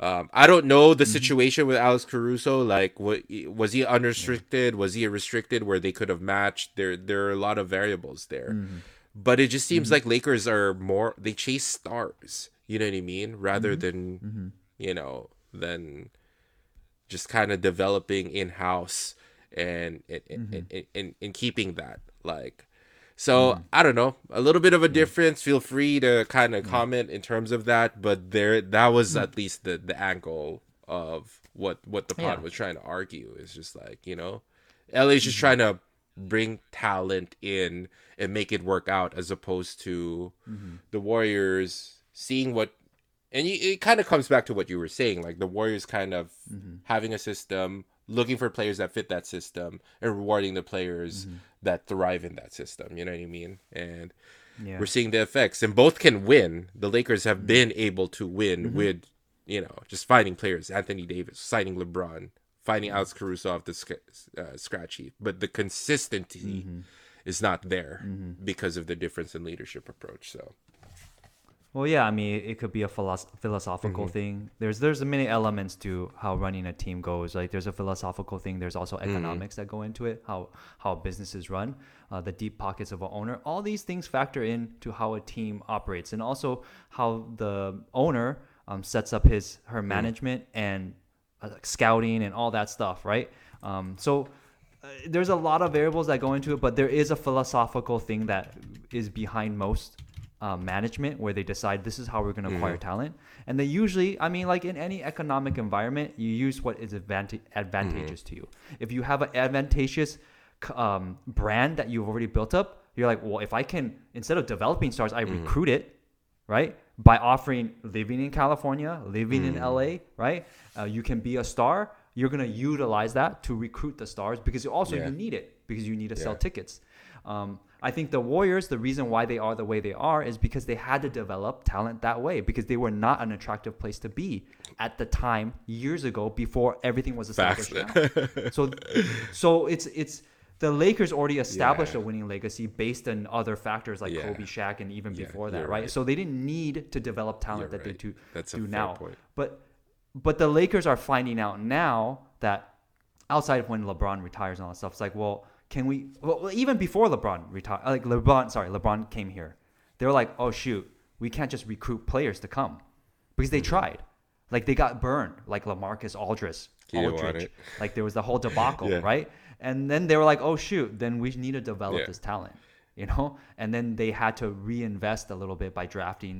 Um, I don't know Mm-hmm. the situation with Alex Caruso. Like, what was he unrestricted? Was he restricted where they could have matched? There, there are a lot of variables there. Mm-hmm. But it just seems like Lakers are more they chase stars. You know what I mean? Rather Mm-hmm. than you know than just kind of developing in house and and, Mm-hmm. and, and, and keeping that like. So mm. I don't know, a little bit of a mm. difference. Feel free to kind of mm. comment in terms of that, but there that was at least the the angle of what what the pod Yeah. was trying to argue. Is just like you know, LA's just mm-hmm. trying to bring talent in and make it work out, as opposed to mm-hmm. the Warriors seeing what. And you, it kind of comes back to what you were saying, like the Warriors kind of mm-hmm. having a system, looking for players that fit that system, and rewarding the players mm-hmm. that thrive in that system. You know what I mean? And Yeah. we're seeing the effects, and both can win. The Lakers have mm-hmm. been able to win with, you know, just finding players. Anthony Davis, signing LeBron, finding Alex Caruso off the sc- uh, scratch heap, but the consistency is not there because of the difference in leadership approach. So Well, yeah, I mean, it could be a philos- philosophical Mm-hmm. thing. There's there's many elements to how running a team goes. Like there's a philosophical thing. There's also Mm-hmm. economics that go into it. How how businesses run, uh, the deep pockets of an owner. All these things factor in to how a team operates, and also how the owner um, sets up his her Mm. management and uh, scouting and all that stuff, right? Um, so uh, there's a lot of variables that go into it, but there is a philosophical thing that is behind most um, management where they decide this is how we're going to acquire talent. And they usually, I mean, like in any economic environment, you use what is advantage, advantageous to you. If you have an advantageous um, brand that you've already built up, you're like, well, if I can, instead of developing stars, I recruit it, right? By offering living in California, living in LA, right? Uh, you can be a star. You're gonna utilize that to recruit the stars because also Yeah. you need it because you need to sell tickets. Um, I think the Warriors, the reason why they are the way they are is because they had to develop talent that way because they were not an attractive place to be at the time years ago before everything was established. so, so it's it's the Lakers already established Yeah. a winning legacy based on other factors like Yeah. Kobe, Shaq, and even Yeah, before that, right? right. So they didn't need to develop talent You're that they do That's do now. point. But but the Lakers are finding out now that outside of when LeBron retires and all that stuff, it's like, well, can we? Well, even before LeBron retired, like LeBron, sorry, LeBron came here. They were like, oh shoot, we can't just recruit players to come because they Mm-hmm. tried. Like they got burned, like LaMarcus Aldridge, He didn't want Aldridge. Like there was the whole debacle, <laughs> Yeah. right? And then they were like, oh shoot, then we need to develop Yeah. this talent, you know? And then they had to reinvest a little bit by drafting,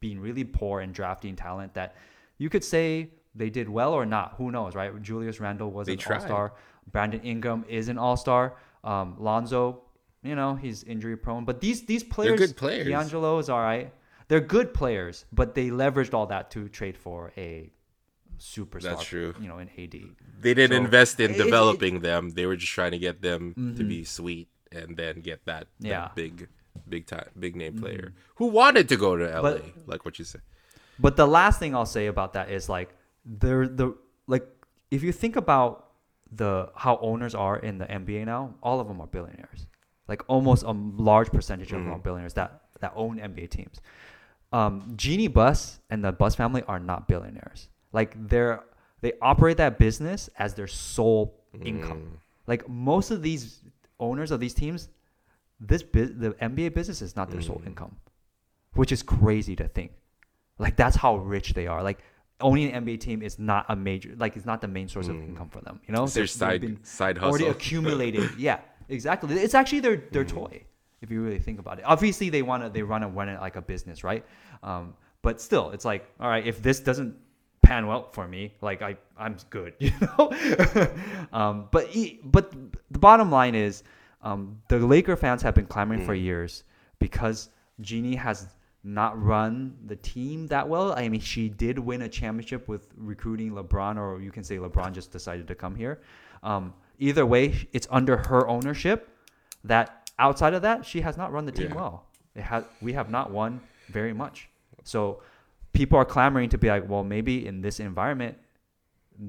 being really poor and drafting talent that you could say they did well or not. Who knows, right? Julius Randle was They an all star. Brandon Ingram is an all star. Um, Lonzo, you know, he's injury prone. But these these players, good players. D'Angelo is all right. They're good players, but they leveraged all that to trade for a superstar. That's true. You know, in AD. They didn't So, invest in it- it- developing them. They were just trying to get them to be sweet and then get that, that Yeah. big, big time, big name player who wanted to go to LA, But- like what you said. But the last thing I'll say about that is like they're the like if you think about the how owners are in the NBA now, all of them are billionaires. Like almost a large percentage of them are mm-hmm. billionaires that that own NBA teams. Um, Jeanie Buss and the Buss family are not billionaires. Like they're they operate that business as their sole mm. income. Like most of these owners of these teams, this bu- the NBA business is not their sole mm. income, which is crazy to think. Like that's how rich they are. Like owning an NBA team is not a major like it's not the main source of income for them. You know, It's their side side already accumulated. <laughs> yeah, exactly. It's actually their their toy if you really think about it. Obviously, they want to they want to run it like a business, right? Um, but still, it's like, all right, if this doesn't pan well for me, like I I'm good, <laughs> you know. <laughs> um, but but the bottom line is, um, the Laker fans have been clamoring for years because Jeanie has not run the team that well. I mean, she did win a championship with recruiting LeBron, or you can say LeBron just decided to come here. Um, either way, it's under her ownership. That outside of that, she has not run the team Yeah. well. It has we have not won very much. So people are clamoring to be like, well, maybe in this environment,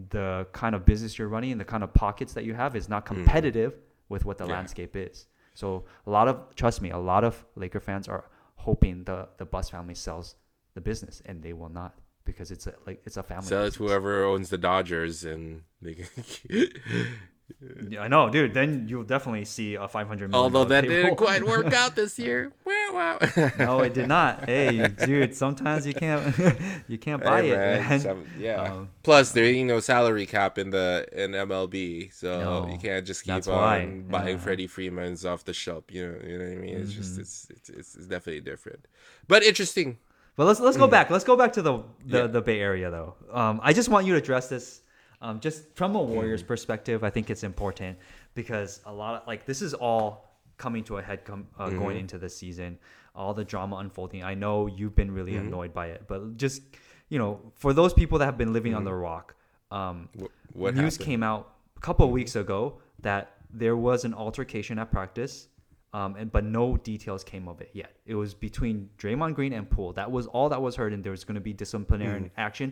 the kind of business you're running and the kind of pockets that you have is not competitive with what the Yeah. landscape is. So a lot of trust me, a lot of Laker fans are hoping the the Buss family sells the business, and they will not because it's a like it's a family. Sell it to whoever owns the Dodgers, and they can. <laughs> I know, dude. Then you'll definitely see a five hundred million. Although that didn't quite work <laughs> out this year. Wow, wow. no, it did not. <laughs> Hey, dude. Sometimes you can't <laughs> you can't buy Hey, it, man, man. some- yeah. Um, Plus, there ain't no salary cap in the in MLB, so No, you can't just keep on why, buying yeah. Mm-hmm. Freddie Freeman's off the shelf. You know, you know what I mean? It's just it's, it's it's it's definitely different, but interesting. But let's let's go back. Let's go back to the the, Mm-hmm. Yeah. the Bay Area though. Um, I just want you to address this, um, just from a Warriors Mm-hmm. perspective. I think it's important because a lot of like this is all coming to a head com- uh, Mm-hmm. going into the season. All the drama unfolding. I know you've been really Mm-hmm. annoyed by it, but just you know, for those people that have been living on the rock, um, Wh- What news happened? came out a couple of weeks ago that there was an altercation at practice, um, and but no details came of it yet. It was between Draymond Green and Poole. That was all that was heard, and there was going to be disciplinary Mm. action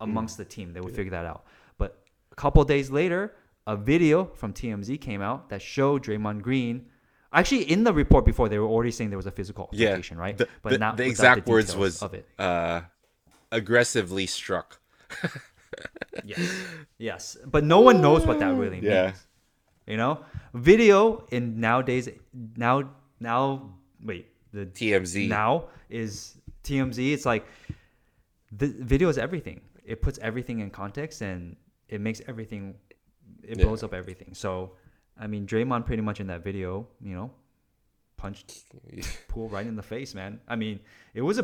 amongst the team. They would figure that out. A couple days later, a video from TMZ came out that showed Draymond Green. Actually, in the report before, they were already saying there was a physical Yeah, altercation, right? The, but the, not the exact words was of it. uh, aggressively struck. <laughs> Yes, yes, but no one knows what that really Yeah. means. You know, video in nowadays now now wait the TMZ. now is TMZ. It's like the video is everything. It puts everything in context and it makes everything. It Yeah. blows up everything. So, I mean, Draymond pretty much in that video, you know, punched <laughs> Poole right in the face, man. I mean, it was a.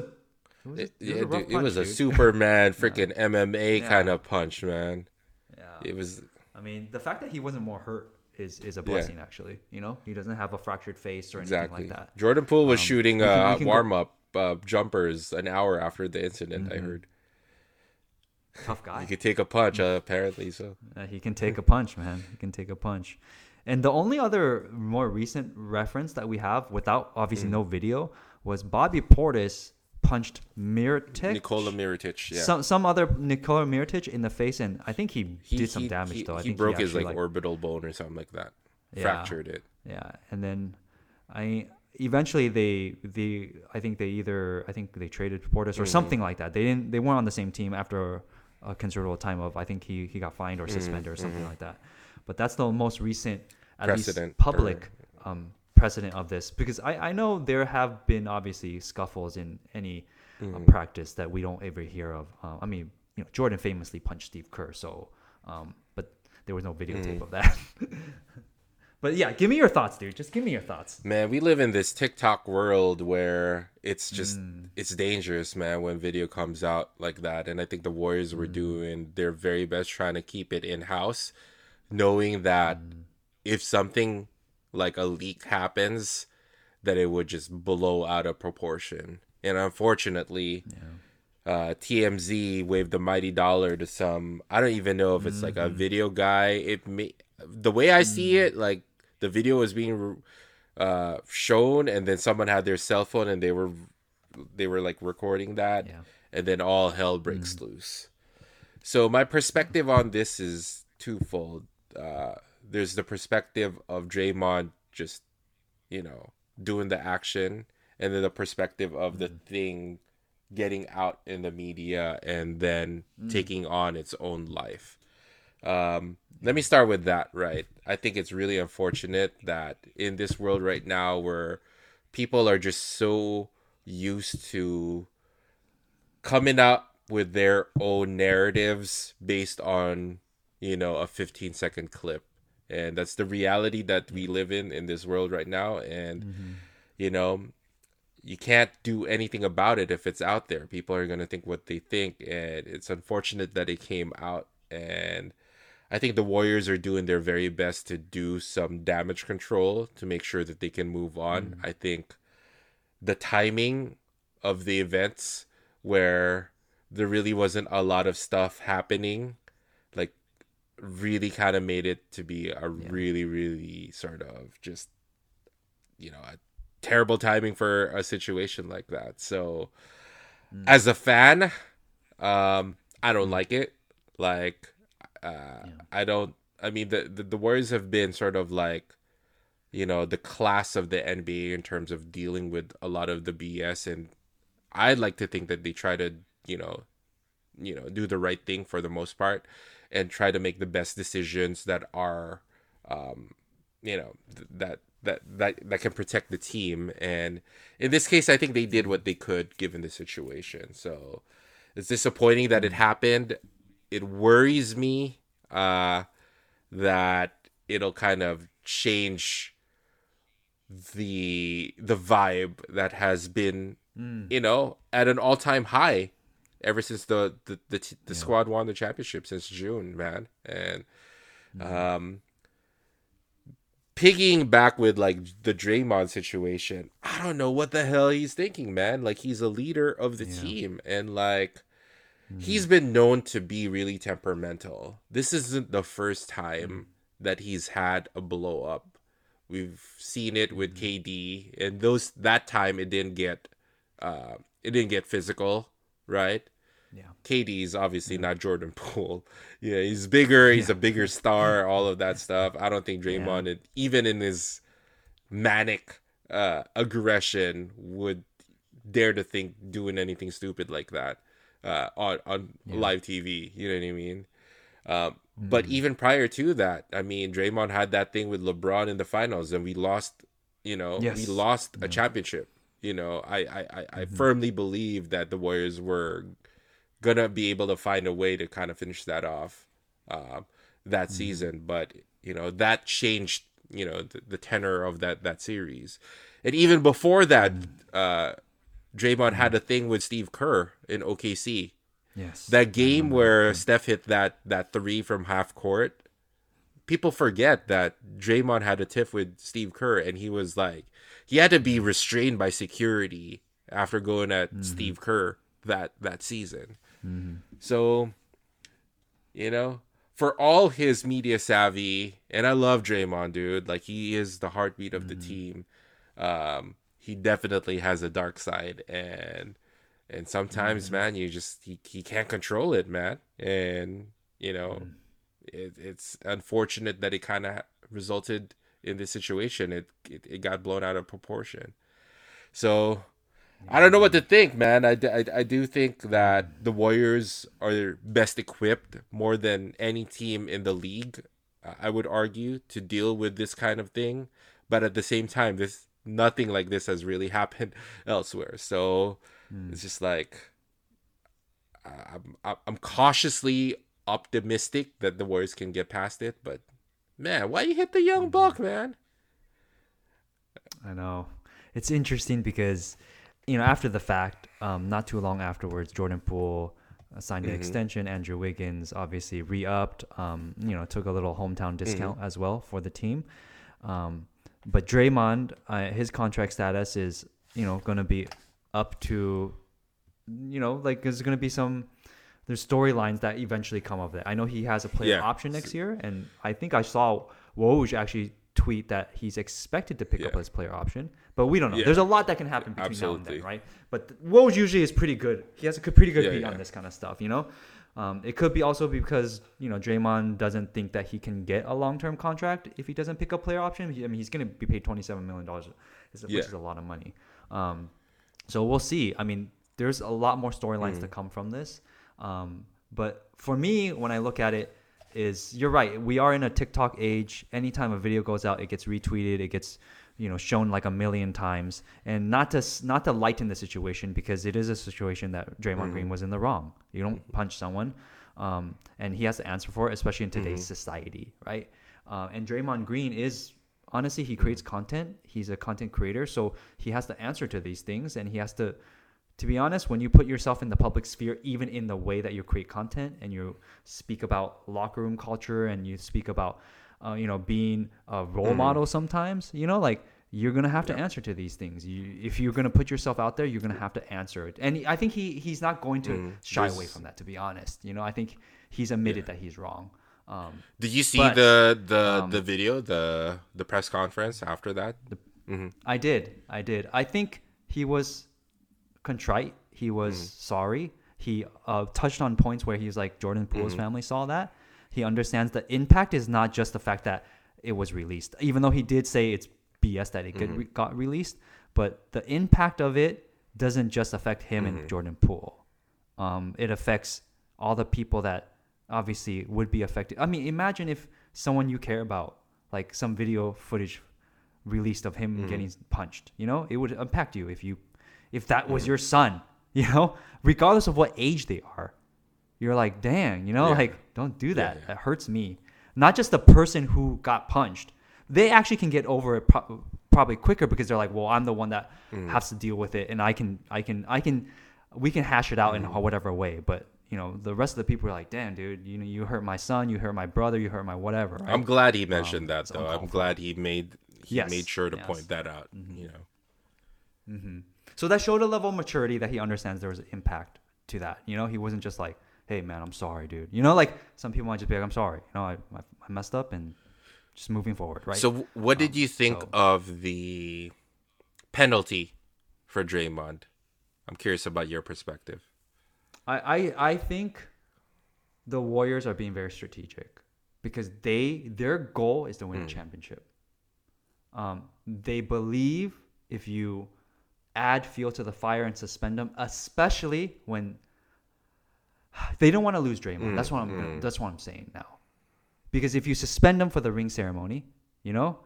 It was, It, it was yeah, a dude, it was a. Superman <laughs> freaking MMA Yeah. kind of punch, man. Yeah. It was I mean, the fact that he wasn't more hurt is is a blessing, actually. You know, he doesn't have a fractured face or exactly. anything like that. Jordan Poole was Um, shooting we can- we uh, warm up uh, jumpers an hour after the incident. Mm-hmm. I heard Tough guy. he could take a punch. Uh, apparently, so Uh, he can take a punch, man. He can take a punch. And the only other more recent reference that we have, without obviously Mm. no video, was Bobby Portis punched Mirotic. Nikola Mirotic, yeah, Some some other Nikola Mirotic in the face, and I think he, he did some he- damage he, though. I he broke his actually, like, orbital bone or something like that. Yeah. Fractured it. Yeah, and then I eventually they they I think they either I think they traded Portis Mm-hmm. or something like that. They didn't they weren't on the same team after a considerable time of I think he he got fined Mm-hmm. or suspended or something like that. But that's the most recent at Precedent, least public um, precedent of this because I I know there have been obviously scuffles in any uh, Mm-hmm. practice that we don't ever hear of. Uh, I mean, you know, Jordan famously punched Steve Kerr, so um, but there was no videotape Mm-hmm. of that. <laughs> But yeah, give me your thoughts, dude. Just give me your thoughts. Man, we live in this TikTok world where it's just Mm. it's dangerous, man, when video comes out like that. And I think the Warriors Mm. were doing their very best trying to keep it in house, knowing that Mm. if something like a leak happens, that it would just blow out of proportion. And unfortunately, uh, TMZ waved the mighty dollar to some. I don't even know if it's like Mm-hmm. a video guy. It may the way I see Mm. it, like the video was being uh, shown, and then someone had their cell phone and they were they were like recording that, Yeah. and then all hell breaks loose. So my perspective on this is twofold. Uh, there's the perspective of Draymond just, you know, doing the action, and then the perspective of the thing getting out in the media and then taking on its own life. Um, let me start with that, right? I think it's really unfortunate that in this world right now where people are just so used to coming up with their own narratives based on, you know, a 15 second clip and that's the reality that we live in in this world right now. And Mm-hmm. you know, you can't do anything about it if it's out there. People are gonna think what they think, and it's unfortunate that it came out. And I think the Warriors are doing their very best to do some damage control to make sure that they can move on. I think the timing of the events where there really wasn't a lot of stuff happening, like really kind of made it to be a really, really sort of just, you know, a terrible timing for a situation like that. So, as a fan, um, I don't like it. Like, uh, I don't. I mean, the, the the Warriors have been sort of like, you know, the class of the NBA in terms of dealing with a lot of the BS, and I'd like to think that they try to, you know, you know, do the right thing for the most part, and try to make the best decisions that are, um, you know, th- that that that that can protect the team. And in this case, I think they did what they could given the situation. So it's disappointing that it happened. It worries me uh, that it'll kind of change the the vibe that has been you know at an all-time high ever since the the the, t- the squad won the championship since June, man. And um piggying back with like the Draymond situation, I don't know what the hell he's thinking, man. Like he's a leader of the team and like he's been known to be really temperamental. This isn't the first time that he's had a blow up. We've seen it with KD and those that time it didn't get uh it didn't get physical, right? Yeah. KD is obviously not Jordan <laughs> Poole. Yeah, he's bigger. He's a bigger star. All of that stuff. I don't think Draymond, it- even in his manic uh, aggression, would dare to think doing anything stupid like that uh, on on live TV. You know what I mean? Um, But even prior to that, I mean, Draymond had that thing with LeBron in the finals, and we lost. You know, we Yes. lost a championship. You know, I I, I, I firmly believe that the Warriors were gonna be able to find a way to kind of finish that off um, that season. But you know that changed you know the, the tenor of that that series, and even before that, uh, Draymond had a thing with Steve Kerr in OKC. Yes. That game where Steph hit that that three from half court, people forget that Draymond had a tiff with Steve Kerr, and he was like, he had to be restrained by security after going at Steve Kerr that that season. So, you know, for all his media savvy, and I love Draymond, dude. Like he is the heartbeat of the team. Um, he definitely has a dark side, and and sometimes, mm-hmm. man, you just he, he can't control it, man. And you know, mm. it, it's unfortunate that it kind of resulted in this situation. It, it it got blown out of proportion. So I don't know what to mm-hmm. think, man. I I do think that mm. the Warriors are best equipped more than any team in the league. I would argue to deal with this kind of thing, but at the same time, this nothing like this has really happened <laughs> elsewhere. So it's just like I'm I'm- cautiously optimistic that the Warriors can get past it, but man, why you hit the young buck, man? I know. It's interesting because, you know, after the fact, um, not too long afterwards, Jordan Poole uh, signed an extension. Andrew Wiggins obviously re-upped. Um, you know, took a little hometown discount as well for the team. Um, but Draymond, uh, his contract status is, you know, going to be up to, you know, like there's going to be some. There's storylines that eventually come of it. I know he has a player Yeah. option next year, and I think I saw Woj actually tweet that he's expected to pick up his player option, but we don't know. Yeah. There's a lot that can happen between now and then, right? But Woj usually is pretty good. He has a pretty good Yeah, beat yeah. on this kind of stuff, you know. Um, it could be also because you know Draymond doesn't think that he can get a long-term contract if he doesn't pick up player option. He- I mean, he's going to be paid twenty-seven million dollars, which Yeah. is a lot of money. Um, so we'll see. I mean, there's a lot more storylines Mm. to come from this. Um, but for me, when I look at it, is you're right. We are in a TikTok age. Anytime a video goes out, it gets retweeted. It gets you know shown like a million times. And not to not to lighten the situation because it is a situation that Draymond Green was in the wrong. You don't punch someone, um, and he has to answer for it, especially in today's society, right? Uh, and Draymond Green is honestly he creates content. He's a content creator, so he has to answer to these things, and he has to. To be honest, when you put yourself in the public sphere, even in the way that you create content and you speak about locker room culture and you speak about, uh, you know, being a role model sometimes, you know, like you're gonna have to answer to these things. You, if you're gonna put yourself out there, you're gonna have to answer it. And I think he he's not going to shy away from that. To be honest, you know, I think he's admitted that he's wrong. Um, Did you see But, the the um, the video, the the press conference after that? I did, I did. I think he was contrite. He was Mm-hmm. sorry. He uh, touched on points where he's like Jordan Mm-hmm. Poole's family saw that. He understands the impact is not just the fact that it was released, even though he did say it's BS that it Mm-hmm. re- got released. But the impact of it doesn't just affect him Mm-hmm. and Jordan Poole. Um, it affects all the people that obviously would be affected. I mean, imagine if someone you care about, like some video footage released of Mm-hmm. him getting punched, you know, it would impact you if you, if that Mm-hmm. was your son, <laughs> you know, regardless of what age they are. You're like, dang, you know, Yeah. like don't do that. yeah. It hurts me. Not just the person who got punched. They actually can get over it pro- probably quicker because they're like, well, I'm the one that Mm. has to deal with it, and I can, I can, I can, we can hash it out in Mm. whatever way. But you know, the rest of the people are like, damn, dude, you know, you hurt my son, you hurt my brother, you hurt my whatever. Right? I'm glad he mentioned that though. I'm glad he made he Yes, made sure to yes. point that out. Mm-hmm. You know. So that showed a level of maturity that he understands there was an impact to that. You know, he wasn't just like, "Hey, man, I'm sorry, dude." You know, like some people might just be like, "I'm sorry," you know, I, I, I messed up and just moving forward, right? So what did Um, you think so- of the penalty for Draymond? I'm curious about your perspective. I, I I think the Warriors are being very strategic because they their goal is to win a championship. Um, they believe if you add fuel to the fire and suspend them, especially when <sighs> they don't want to lose Draymond. that's what I'm that's what I'm saying now. Because if you suspend them for the ring ceremony, you know,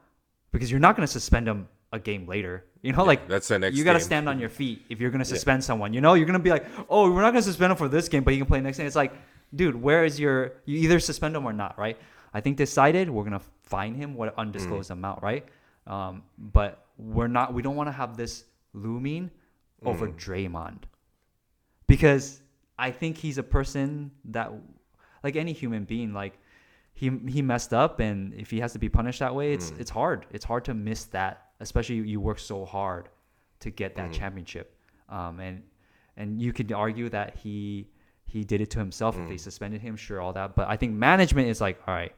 because you're not going to suspend them a game later. You know, like that's the next You got to stand on your feet if you're going to suspend someone. You know, you're going to be like, "Oh, we're not going to suspend him for this game, but he can play next game." It's like, dude, where is your? You either suspend him or not, right? I think decided we're going to fine him what undisclosed amount, right? Um, but we're not. We don't want to have this looming over Draymond because I think he's a person that, like any human being, like he he messed up, and if he has to be punished that way, it's it's hard. It's hard to miss that, especially you work so hard to get that championship. Um, and and you could argue that he he did it to himself if they suspended him, sure, all that. But I think management is like, all right,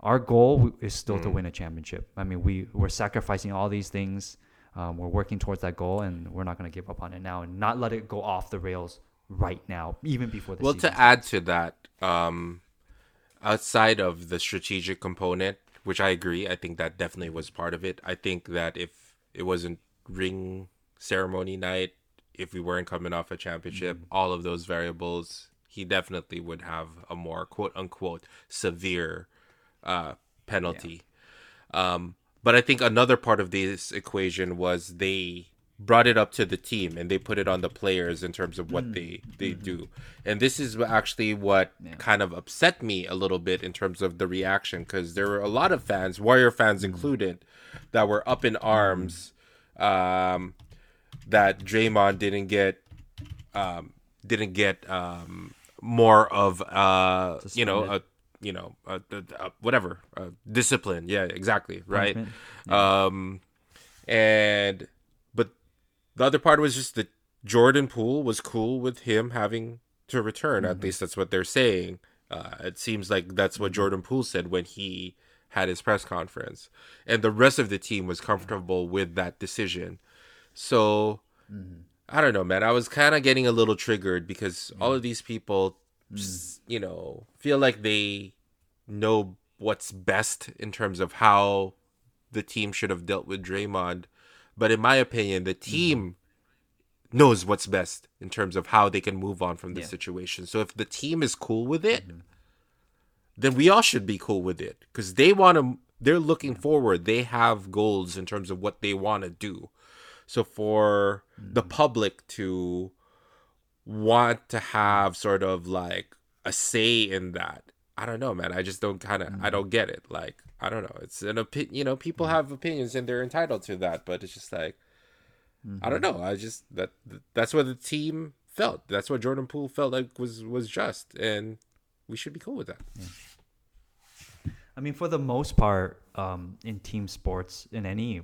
our goal is still to win a championship. I mean, we we're sacrificing all these things. Um, we're working towards that goal, and we're not going to give up on it now, and not let it go off the rails right now, even before the Well, season. to add to that, um, outside of the strategic component, which I agree, I think that definitely was part of it. I think that if it wasn't ring ceremony night, if we weren't coming off a championship, Mm-hmm. all of those variables, he definitely would have a more quote unquote severe uh, penalty. Um, but I think another part of this equation was they brought it up to the team and they put it on the players in terms of what they they do. And this is actually what kind of upset me a little bit in terms of the reaction because there were a lot of fans, Warrior fans included, that were up in arms um, that Draymond didn't get um, didn't get um, more of uh, you know a you know a, a, a- whatever discipline. Yeah, exactly right. Punishment. Um, and the other part was just that Jordan Poole was cool with him having to return. At mm-hmm. least that's what they're saying. Uh, it seems like that's what mm-hmm. Jordan Poole said when he had his press conference, and the rest of the team was comfortable with that decision. So mm-hmm. I don't know, man. I was kind of getting a little triggered because all of these people, just, you know, feel like they know what's best in terms of how the team should have dealt with Draymond. But in my opinion, the mm-hmm. team knows what's best in terms of how they can move on from the Yeah. situation. So if the team is cool with it, mm-hmm. then we all should be cool with it because they want to. They're looking mm-hmm. forward. They have goals in terms of what they want to do. So for the public to want to have sort of like a say in that, I don't know, man. I just don't kind of. I don't get it. Like I don't know. It's an opinion. You know, people have opinions and they're entitled to that. But it's just like I don't know. I just that that's what the team felt. That's what Jordan Poole felt like was was just, and we should be cool with that. I mean, for the most part, um, in team sports, in any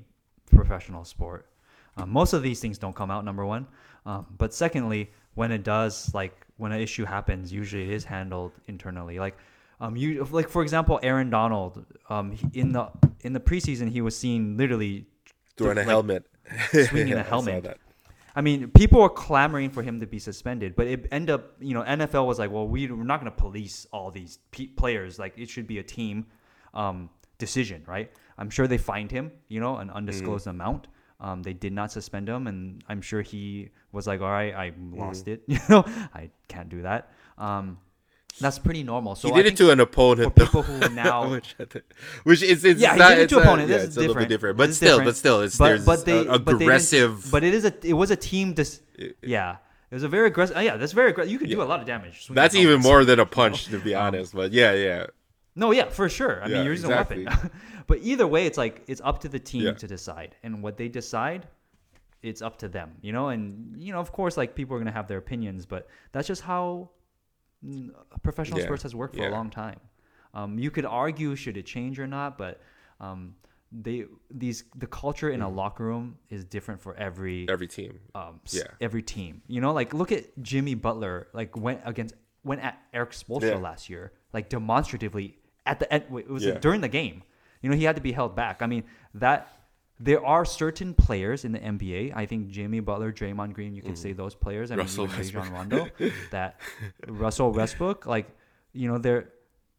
professional sport, um, most of these things don't come out. Number one, um, but secondly, when it does, like when an issue happens, usually it is handled internally. Like, um, you like for example, Aaron Donald, um, he- in the in the preseason, he was seen literally Throwing a helmet, <laughs> swinging a I saw helmet. that. I mean, people were clamoring for him to be suspended, but it ended up, you know, NFL was like, well, we, we're not going to police all these pe- players. Like, it should be a team um, decision, right? I'm sure they fined him, you know, an undisclosed amount. Um, they did not suspend him, and I'm sure he was like, all right, I lost it. <laughs> You know, I can't do that. Um, that's pretty normal. So he I did it to an opponent, for though. people who <laughs> now <laughs> which, which is it's yeah, not, he did it to not- opponent. yeah, it's is a little different. bit different, but still, different. but still, it's but there's but they a- but aggressive. But it is a it was a team. Dis- yeah, it was a very aggressive. yeah, that's very aggressive. You could do a lot of damage. that's even more than a punch, <laughs> to be Um, honest. But yeah, yeah, No, yeah, for sure. I Yeah, mean, you're using exactly. a weapon. but either way, it's like it's up to the team Yeah. to decide, and what they decide, it's up to them. You know, and you know, of course, like people are gonna have their opinions, but that's just how professional Yeah, sports has worked for yeah. a long time. Um, you could argue should it change or not, but um, they these the culture in a locker room is different for every every team. um, Mm. Yeah. every team. You know, like look at Jimmy Butler, like went against went at Erik Spoelstra Yeah. last year, like demonstratively at the end. wait, It was Yeah. during the game. You know, he had to be held back. I mean, that there are certain players in the NBA. I think Jimmy Butler, Draymond Green, you could say those players. I Mm. Russell mean, Rajon Rondo, that <laughs> Russell Westbrook, like you know, they're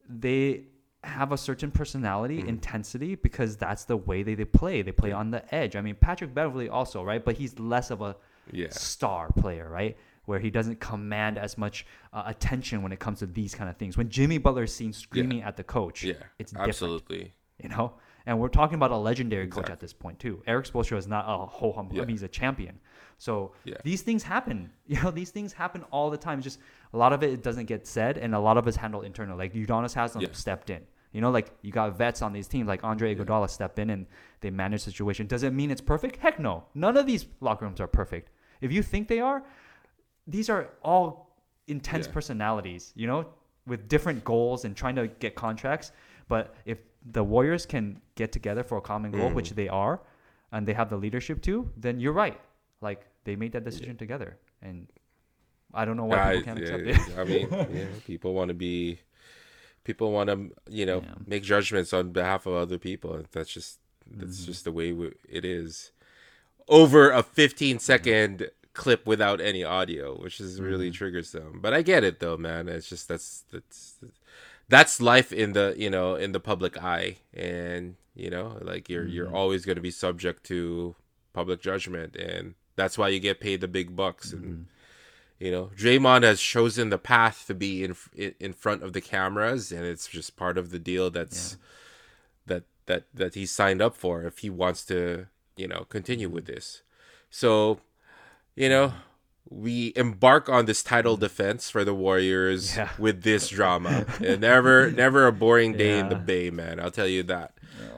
they have a certain personality, Mm. intensity, because that's the way they, they play. They play on the edge. I mean, Patrick Beverley also, right? But he's less of a Yeah. star player, right? Where he doesn't command as much uh, attention when it comes to these kind of things. When Jimmy Butler is seen screaming at the coach, Yeah, it's different, absolutely. you know. And we're talking about a legendary coach Exactly. at this point too. Erik Spoelstra is not a ho hum. I mean, he's a champion. So Yeah. these things happen. <laughs> You know, these things happen all the time. It's just a lot of it doesn't get said, and a lot of it's handled internally. Like Udonis Haslem Yeah. stepped in. You know, like you got vets on these teams, like Andre Iguodala step in and they manage the situation. Does it mean it's perfect? Heck no. None of these locker rooms are perfect. If you think they are, these are all intense Yeah. personalities, you know, with different goals and trying to get contracts. But if the Warriors can get together for a common goal, which Mm. they are, and they have the leadership too, then you're right. Like they made that decision together, and I don't know why people can't accept it. I mean, <laughs> yeah, people want to be, people want to, you know, Yeah. make judgments on behalf of other people. That's just that's Mm-hmm. just the way we, it is. Over a 15 second clip without any audio, which is really Mm-hmm. triggers them. But I get it though, man. It's just that's that's that's life in the you know in the public eye, and you know like you're you're Mm-hmm. always going to be subject to public judgment, and that's why you get paid the big bucks and. Mm-hmm. You know, Draymond has chosen the path to be in in in front of the cameras, and it's just part of the deal that's that that that he signed up for if he wants to, you know, continue with this. So, you know, we embark on this title defense for the Warriors Yeah. <laughs> with this drama. and never never a boring day in the Bay, man. I'll tell you that.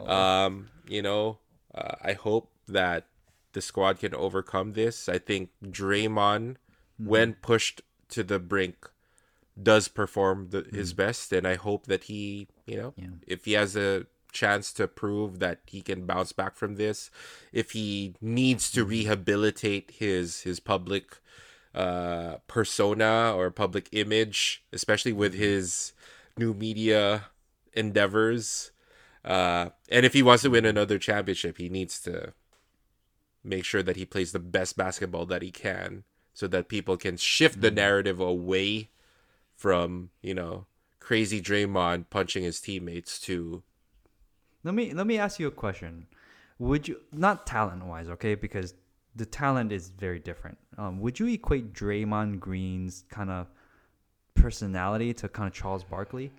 Um, you know, uh, I hope that the squad can overcome this. I think Draymond, when pushed to the brink, does perform the, his best, and I hope that he, you know, Yeah. if he has a chance to prove that he can bounce back from this, if he needs to rehabilitate his his public uh, persona or public image, especially with his new media endeavors, uh, and if he wants to win another championship, he needs to make sure that he plays the best basketball that he can so that people can shift the narrative away from, you know, crazy Draymond punching his teammates to Let me let me ask you a question. Would you not talent wise, okay? Because the talent is very different. Um, would you equate Draymond Green's kind of personality to kind of Charles Barkley?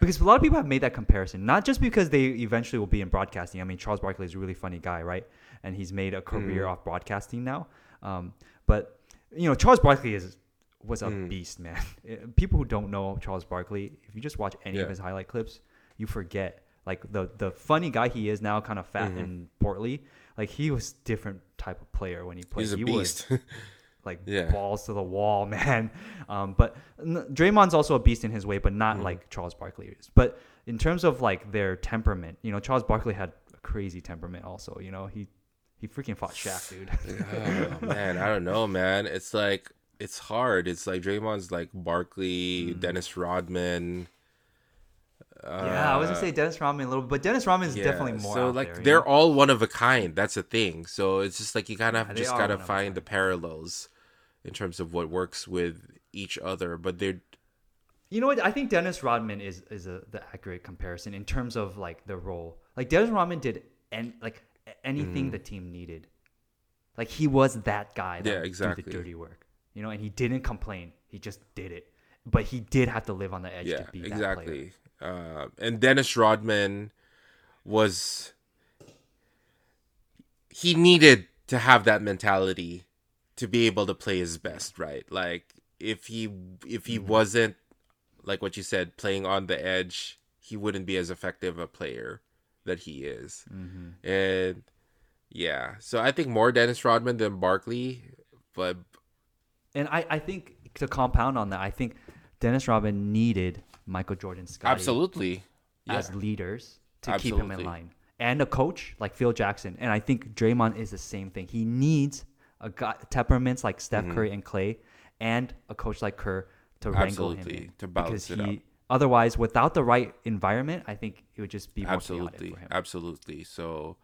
Because a lot of people have made that comparison, not just because they eventually will be in broadcasting. I mean, Charles Barkley is a really funny guy, right? And he's made a career off broadcasting now. Um, but you know, Charles Barkley is was a beast, man. <laughs> Eh, People who don't know Charles Barkley, if you just watch any Yeah. of his highlight clips, you forget like the the funny guy he is now, kind of fat Mm-hmm. and portly. Like he was different type of player when he played. He's a he beast. was <laughs> like Yeah. balls to the wall, <laughs> man. Um, but Draymond's also a beast in his way, but Mm-hmm. not like Charles Barkley is. But in terms of like their temperament, you know, Charles Barkley had a crazy temperament. Also, you know, he he freaking fought Shaq, <sighs> dude. oh, <laughs> man, I don't know, man. It's like it's hard. It's like Draymond's like Barkley, Mm. Dennis Rodman. Yeah, I was gonna say Dennis Rodman a little, bit, but Dennis Rodman is Yeah, definitely more. So like there, they're know? all one of a kind. That's a thing. So it's just like you kind of Yeah, just gotta one of a find the parallels in terms of what works with each other. But they're You know what? I think Dennis Rodman is is a, the accurate comparison in terms of like the role. Like Dennis Rodman did and like anything Mm-hmm. the team needed. Like he was that guy that Yeah, exactly. the dirty work. You know, and he didn't complain. He just did it. But he did have to live on the edge yeah, to be that player. Uh, and Dennis Rodman was he needed to have that mentality to be able to play his best, right? Like if he if Mm-hmm. he wasn't like what you said playing on the edge, he wouldn't be as effective a player that he is. Mm-hmm. And yeah, so I think more Dennis Rodman than Barkley, but And I, I think to compound on that, I think Dennis Rodman needed Michael Jordan Scottie absolutely. Yeah. as leaders to keep him in line. And a coach like Phil Jackson. And I think Draymond is the same thing. He needs a guy, temperaments like Steph Mm-hmm. Curry and Clay and a coach like Kerr to wrangle him in. to balance because it he, out. Otherwise, without the right environment, I think it would just be absolutely for him. absolutely so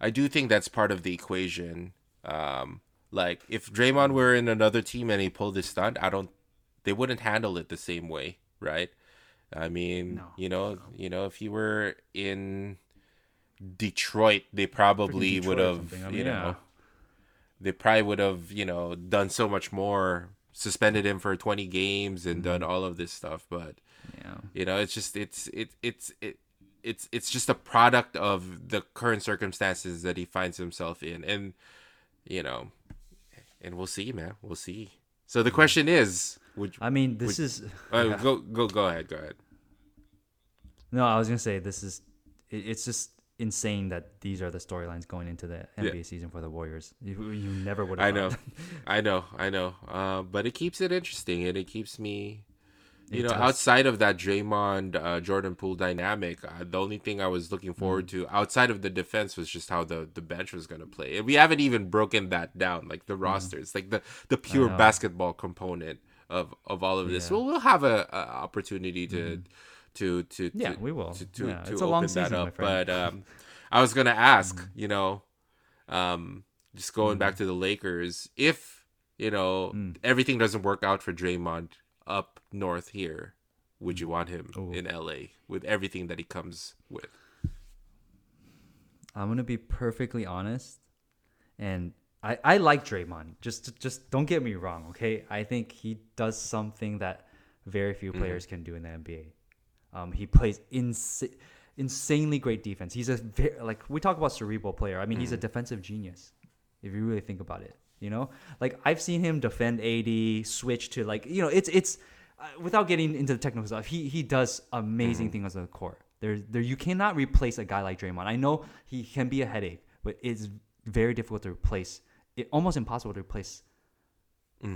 i do think that's part of the equation um like if Draymond were in another team and he pulled this stunt i don't they wouldn't handle it the same way right i mean No, you know you know if he were in detroit they probably would have. I you mean, yeah. know they probably would have you know done so much more suspended him for 20 games and Mm-hmm. done all of this stuff but Yeah. you know, it's just it's it it's it it's it's just a product of the current circumstances that he finds himself in, and you know, and we'll see, man. We'll see. So the question is, would I mean, this is. uh, <laughs> go go go ahead, go ahead. No, I was gonna say this is. It, it's just insane that these are the storylines going into the NBA season for the Warriors. You, you never would. I know, <laughs> I know, I know. Uh, but it keeps it interesting, and it keeps me. You It know, does. outside of that Draymond uh, Jordan Poole dynamic, uh, the only thing I was looking forward Mm-hmm. to outside of the defense was just how the, the bench was going to play. And we haven't even broken that down, like the rosters, like the, the pure Mm-hmm. basketball component of, of all of this. Yeah. Well, we'll have a, a opportunity to, to to Yeah, to, we will. to, to, Yeah, to it's a long season, up. But um, I was gonna ask, Mm-hmm. you know, um, just going back to the Lakers, if you know Mm. everything doesn't work out for Draymond up north here, would you want him Ooh. in LA with everything that he comes with? I'm gonna be perfectly honest, and I, I like Draymond. Just just don't get me wrong, okay? I think he does something that very few players can do in the NBA. Um, he plays insa- insanely great defense. He's a very, like we talk about cerebral player. I mean, he's a defensive genius if you really think about it. You know, like I've seen him defend AD, switch to like you know, it's it's uh, without getting into the technical stuff. He he does amazing things on the court. There there you cannot replace a guy like Draymond. I know he can be a headache, but it's very difficult to replace. It almost impossible to replace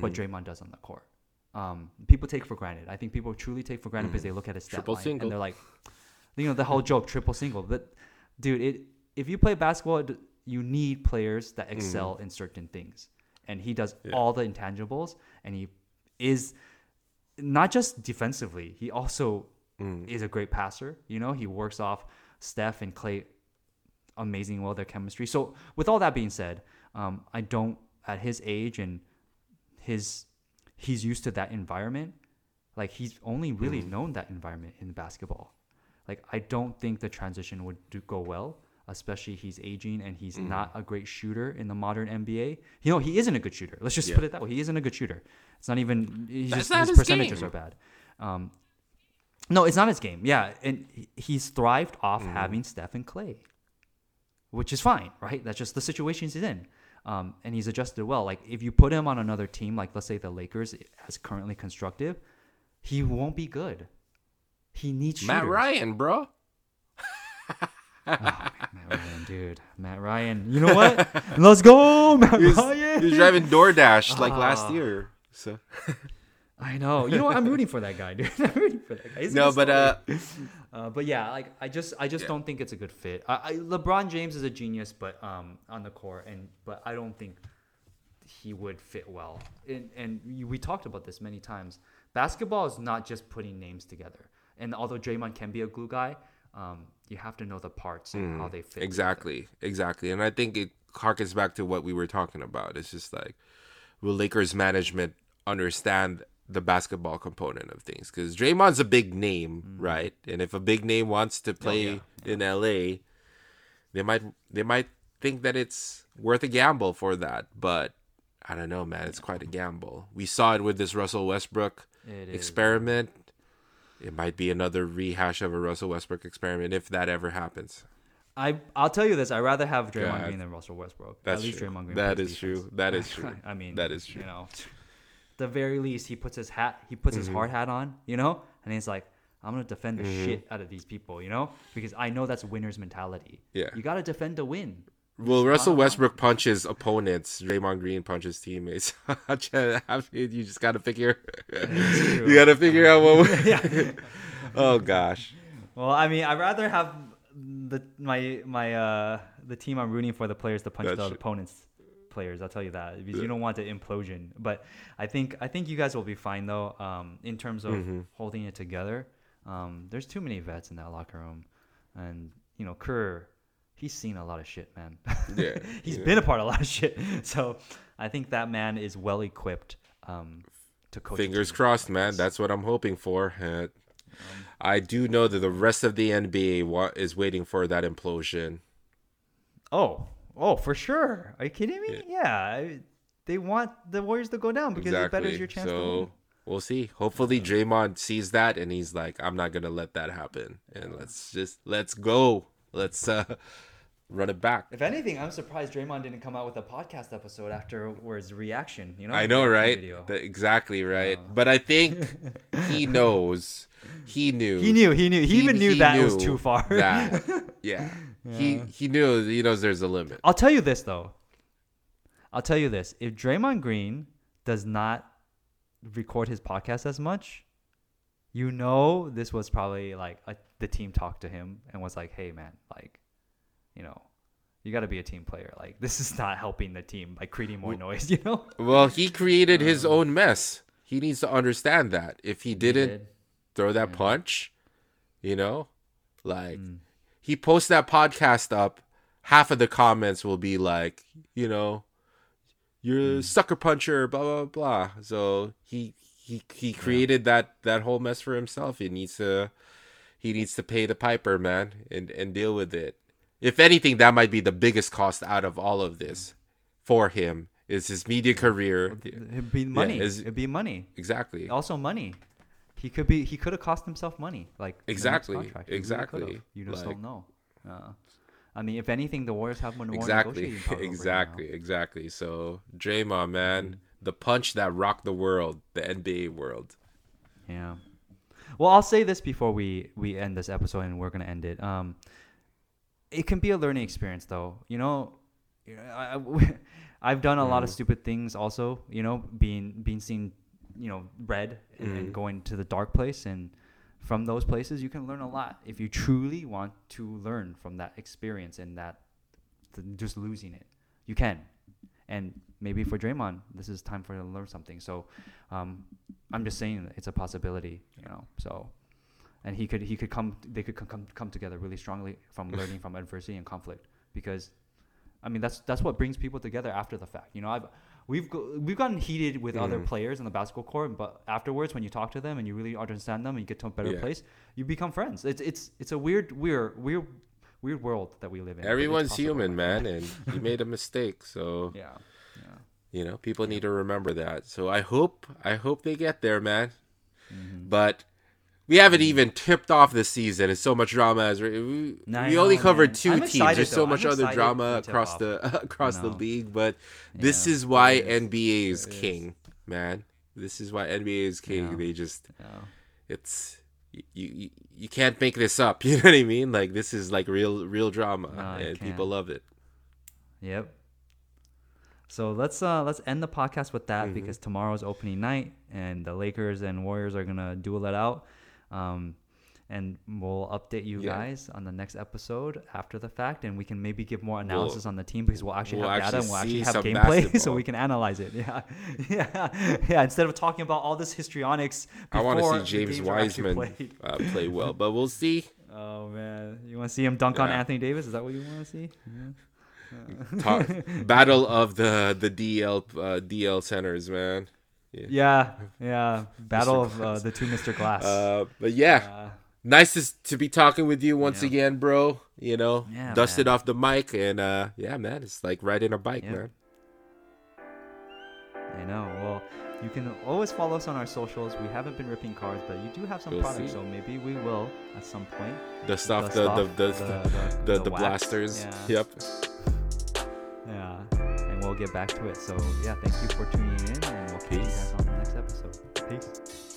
what Draymond does on the court. Um, people take for granted. I think people truly take for granted because they look at his stat Triple line single. and they're like, you know, the whole joke, triple single. But dude, it if you play basketball, it- you need players that excel in certain things, and he does all the intangibles, and he is not just defensively. He also is a great passer. You know, he works off Steph and Clay amazing well their chemistry. So with all that being said, um, I don't at his age and his he's used to that environment. Like he's only really mm. known that environment in basketball. Like I don't think the transition would do, go well, especially he's aging and he's not mm. a great shooter in the modern NBA. You know, he isn't a good shooter. Let's just Yeah. put it that way. He isn't a good shooter. It's not even he's That's just not his, his percentages game. are bad. Um, no, it's not his game. Yeah, and he's thrived off mm. having Steph and Clay which is fine, right? That's just the situations he's in. Um, and he's adjusted well. Like if you put him on another team, like let's say the Lakers, as currently constructive, he won't be good. He needs shooters. Matt Ryan, bro. <laughs> Matt Ryan, dude. Matt Ryan. You know what? <laughs> Let's go, Matt He was, Ryan. he was driving DoorDash like last Ah. year. So I know. You know what? I'm rooting for that guy, dude. <laughs> I'm rooting for that guy. He's no, but uh, Uh, but yeah, like I just I just Yeah. don't think it's a good fit. I, I, LeBron James is a genius, but um on the court, and but I don't think he would fit well. And and we- talked about this many times. Basketball is not just putting names together. And although Draymond can be a glue guy, um, you have to know the parts and how they fit. exactly, exactly, and I think it harkens back to what we were talking about. It's just like, will Lakers management understand the basketball component of things? Because Draymond's a big name, mm. right? And if a big name wants to oh, play yeah, in LA, they might they might think that it's worth a gamble for that, but. I don't know, man. It's quite a gamble. We saw it with this Russell Westbrook It is. experiment. It might be another rehash of a Russell Westbrook experiment if that ever happens. I I'll tell you this. I'd rather have Draymond God. Green than Russell Westbrook. That's At least true. Draymond Green. That is defense. true. That is <laughs> true. I mean, That is true. You know, <laughs> the very least, he puts his hat, he puts Mm-hmm. his hard hat on, you know, and he's like, I'm gonna defend the Mm-hmm. shit out of these people, you know, because I know that's winner's mentality. Yeah. you gotta defend to win. Well, Russell bottom line. Westbrook punches opponents. Draymond Green punches teammates. <laughs> you just gotta figure. <laughs> you gotta figure out what. <laughs> yeah. oh gosh. Well, I mean, I'd rather have the my my uh the team I'm rooting for the players to punch That's the true. opponents players. I'll tell you that because you don't want the implosion. But I think I think you guys will be fine though. Um, in terms of Mm-hmm. holding it together. Um, there's too many vets in that locker room, and you know Kerr, he's seen a lot of shit, man. <laughs> Yeah, he's yeah. been a part of a lot of shit. <laughs> So I think that man is well equipped um, to coach. Fingers crossed, man. That's what I'm hoping for. Uh, I do know that the rest of the NBA wa- is waiting for that implosion. Oh, oh, for sure. Are you kidding me? Yeah, I- they want the Warriors to go down because it exactly. betters your chance to so we'll see. Hopefully, Draymond sees that and he's like, "I'm not gonna let that happen." And let's just let's go. Let's uh, <laughs> run it back. If anything, I'm surprised Draymond didn't come out with a podcast episode afterwards reaction. You know, I know, right? That- exactly right. But I think <laughs> he knows. He knew. He knew, he knew, he, even knew that it was too far. that- <laughs> yeah. He he knew. He knows there's a limit. I'll tell you this though. I'll tell you this: if Draymond Green does not record his podcast as much, you know this was probably like a, the team talked to him and was like, "Hey, man, like, you know, you got to be a team player. Like, <laughs> this is not helping the team by creating more noise. <laughs> You know." Well, he created his own mess. He needs to understand that. If he didn't did. throw that punch, you know, like Mm. He posts that podcast up, half of the comments will be like, you know, you're a hmm. sucker puncher, blah blah blah. So he he he created that that whole mess for himself. He needs to he needs to pay the piper, man, and and deal with it. If anything, that might be the biggest cost out of all of this for him is his media career. It'd be money. is- It'd be money. Exactly. Also, money. He could be. He could have cost himself money. Like in the next Exactly, contract. He really exactly. You just Like- don't know. Uh, I mean, if anything, the Warriors have more Exactly. <laughs> power over. Exactly. Exactly. So Draymond, man, the punch that rocked the world, the NBA world. Yeah. Well, I'll say this before we we end this episode, and we're gonna end it. Um, it can be a learning experience, though. You know, I, I, <laughs> have done a lot of stupid things, also. You know, being being seen, you know, red and, and going to the dark place, and from those places, you can learn a lot if you truly want to learn from that experience and that th- just losing it. You can, and maybe for Draymond, this is time for him to learn something. So, um, I'm just saying it's a possibility, you know. So, and he could he could come they could come come together really strongly from <laughs> learning from adversity and conflict because, I mean that's that's what brings people together after the fact. You know, I've we've go, we've gotten heated with other players on the basketball court, but afterwards when you talk to them and you really understand them and you get to a better Yeah. place, you become friends. It's it's it's a weird weird weird weird world that we live in. Everyone's human, man, and <laughs> he made a mistake. So Yeah. Yeah. you know, people need to remember that. So I hope, I hope they get there, man. Mm-hmm. But we haven't even tipped off the season. It's so much drama. As we, we, No, we only know, covered man. two I'm teams. excited, There's so though. much I'm other drama across tip-off. the <laughs> across the league. But this Yeah, is why is. NBA is It is. king, man. This is why NBA is king. They just it's you, you you can't make this up. <laughs> You know what I mean? Like this is like real real drama, No, and people love it. Yep. So let's uh let's end the podcast with that Mhm. because tomorrow's opening night and the Lakers and Warriors are gonna duel it out. Um and we'll update you Yeah. guys on the next episode after the fact, and we can maybe give more analysis on the team because we'll actually we'll have data and we'll actually have gameplay, <laughs> so we can analyze it. <laughs> Yeah, yeah, yeah. Instead of talking about all this histrionics, I want to see James actually Wiseman uh, play well, but we'll see. <laughs> Oh man, you want to see him dunk on Anthony Davis? Is that what you want to see? Ta- battle of the the DL uh, DL centers, man. Yeah, yeah. <laughs> Battle of uh, the two Mr. Glass. Uh, but yeah, Uh, nice to, be talking with you once Yeah. again, bro. You know, Yeah, dusted man. off the mic, and uh, yeah, man, it's like riding a bike, Yep. man. I know. Well, you can always follow us on our socials. We haven't been ripping cards, but you do have some We'll products, see. so maybe we will at some point. The stuff, The the the the the- the, the- the, the blasters. yeah. Yep. Yeah, and we'll get back to it. So yeah, thank you for tuning in, and we'll you guys on the next episode. Peace.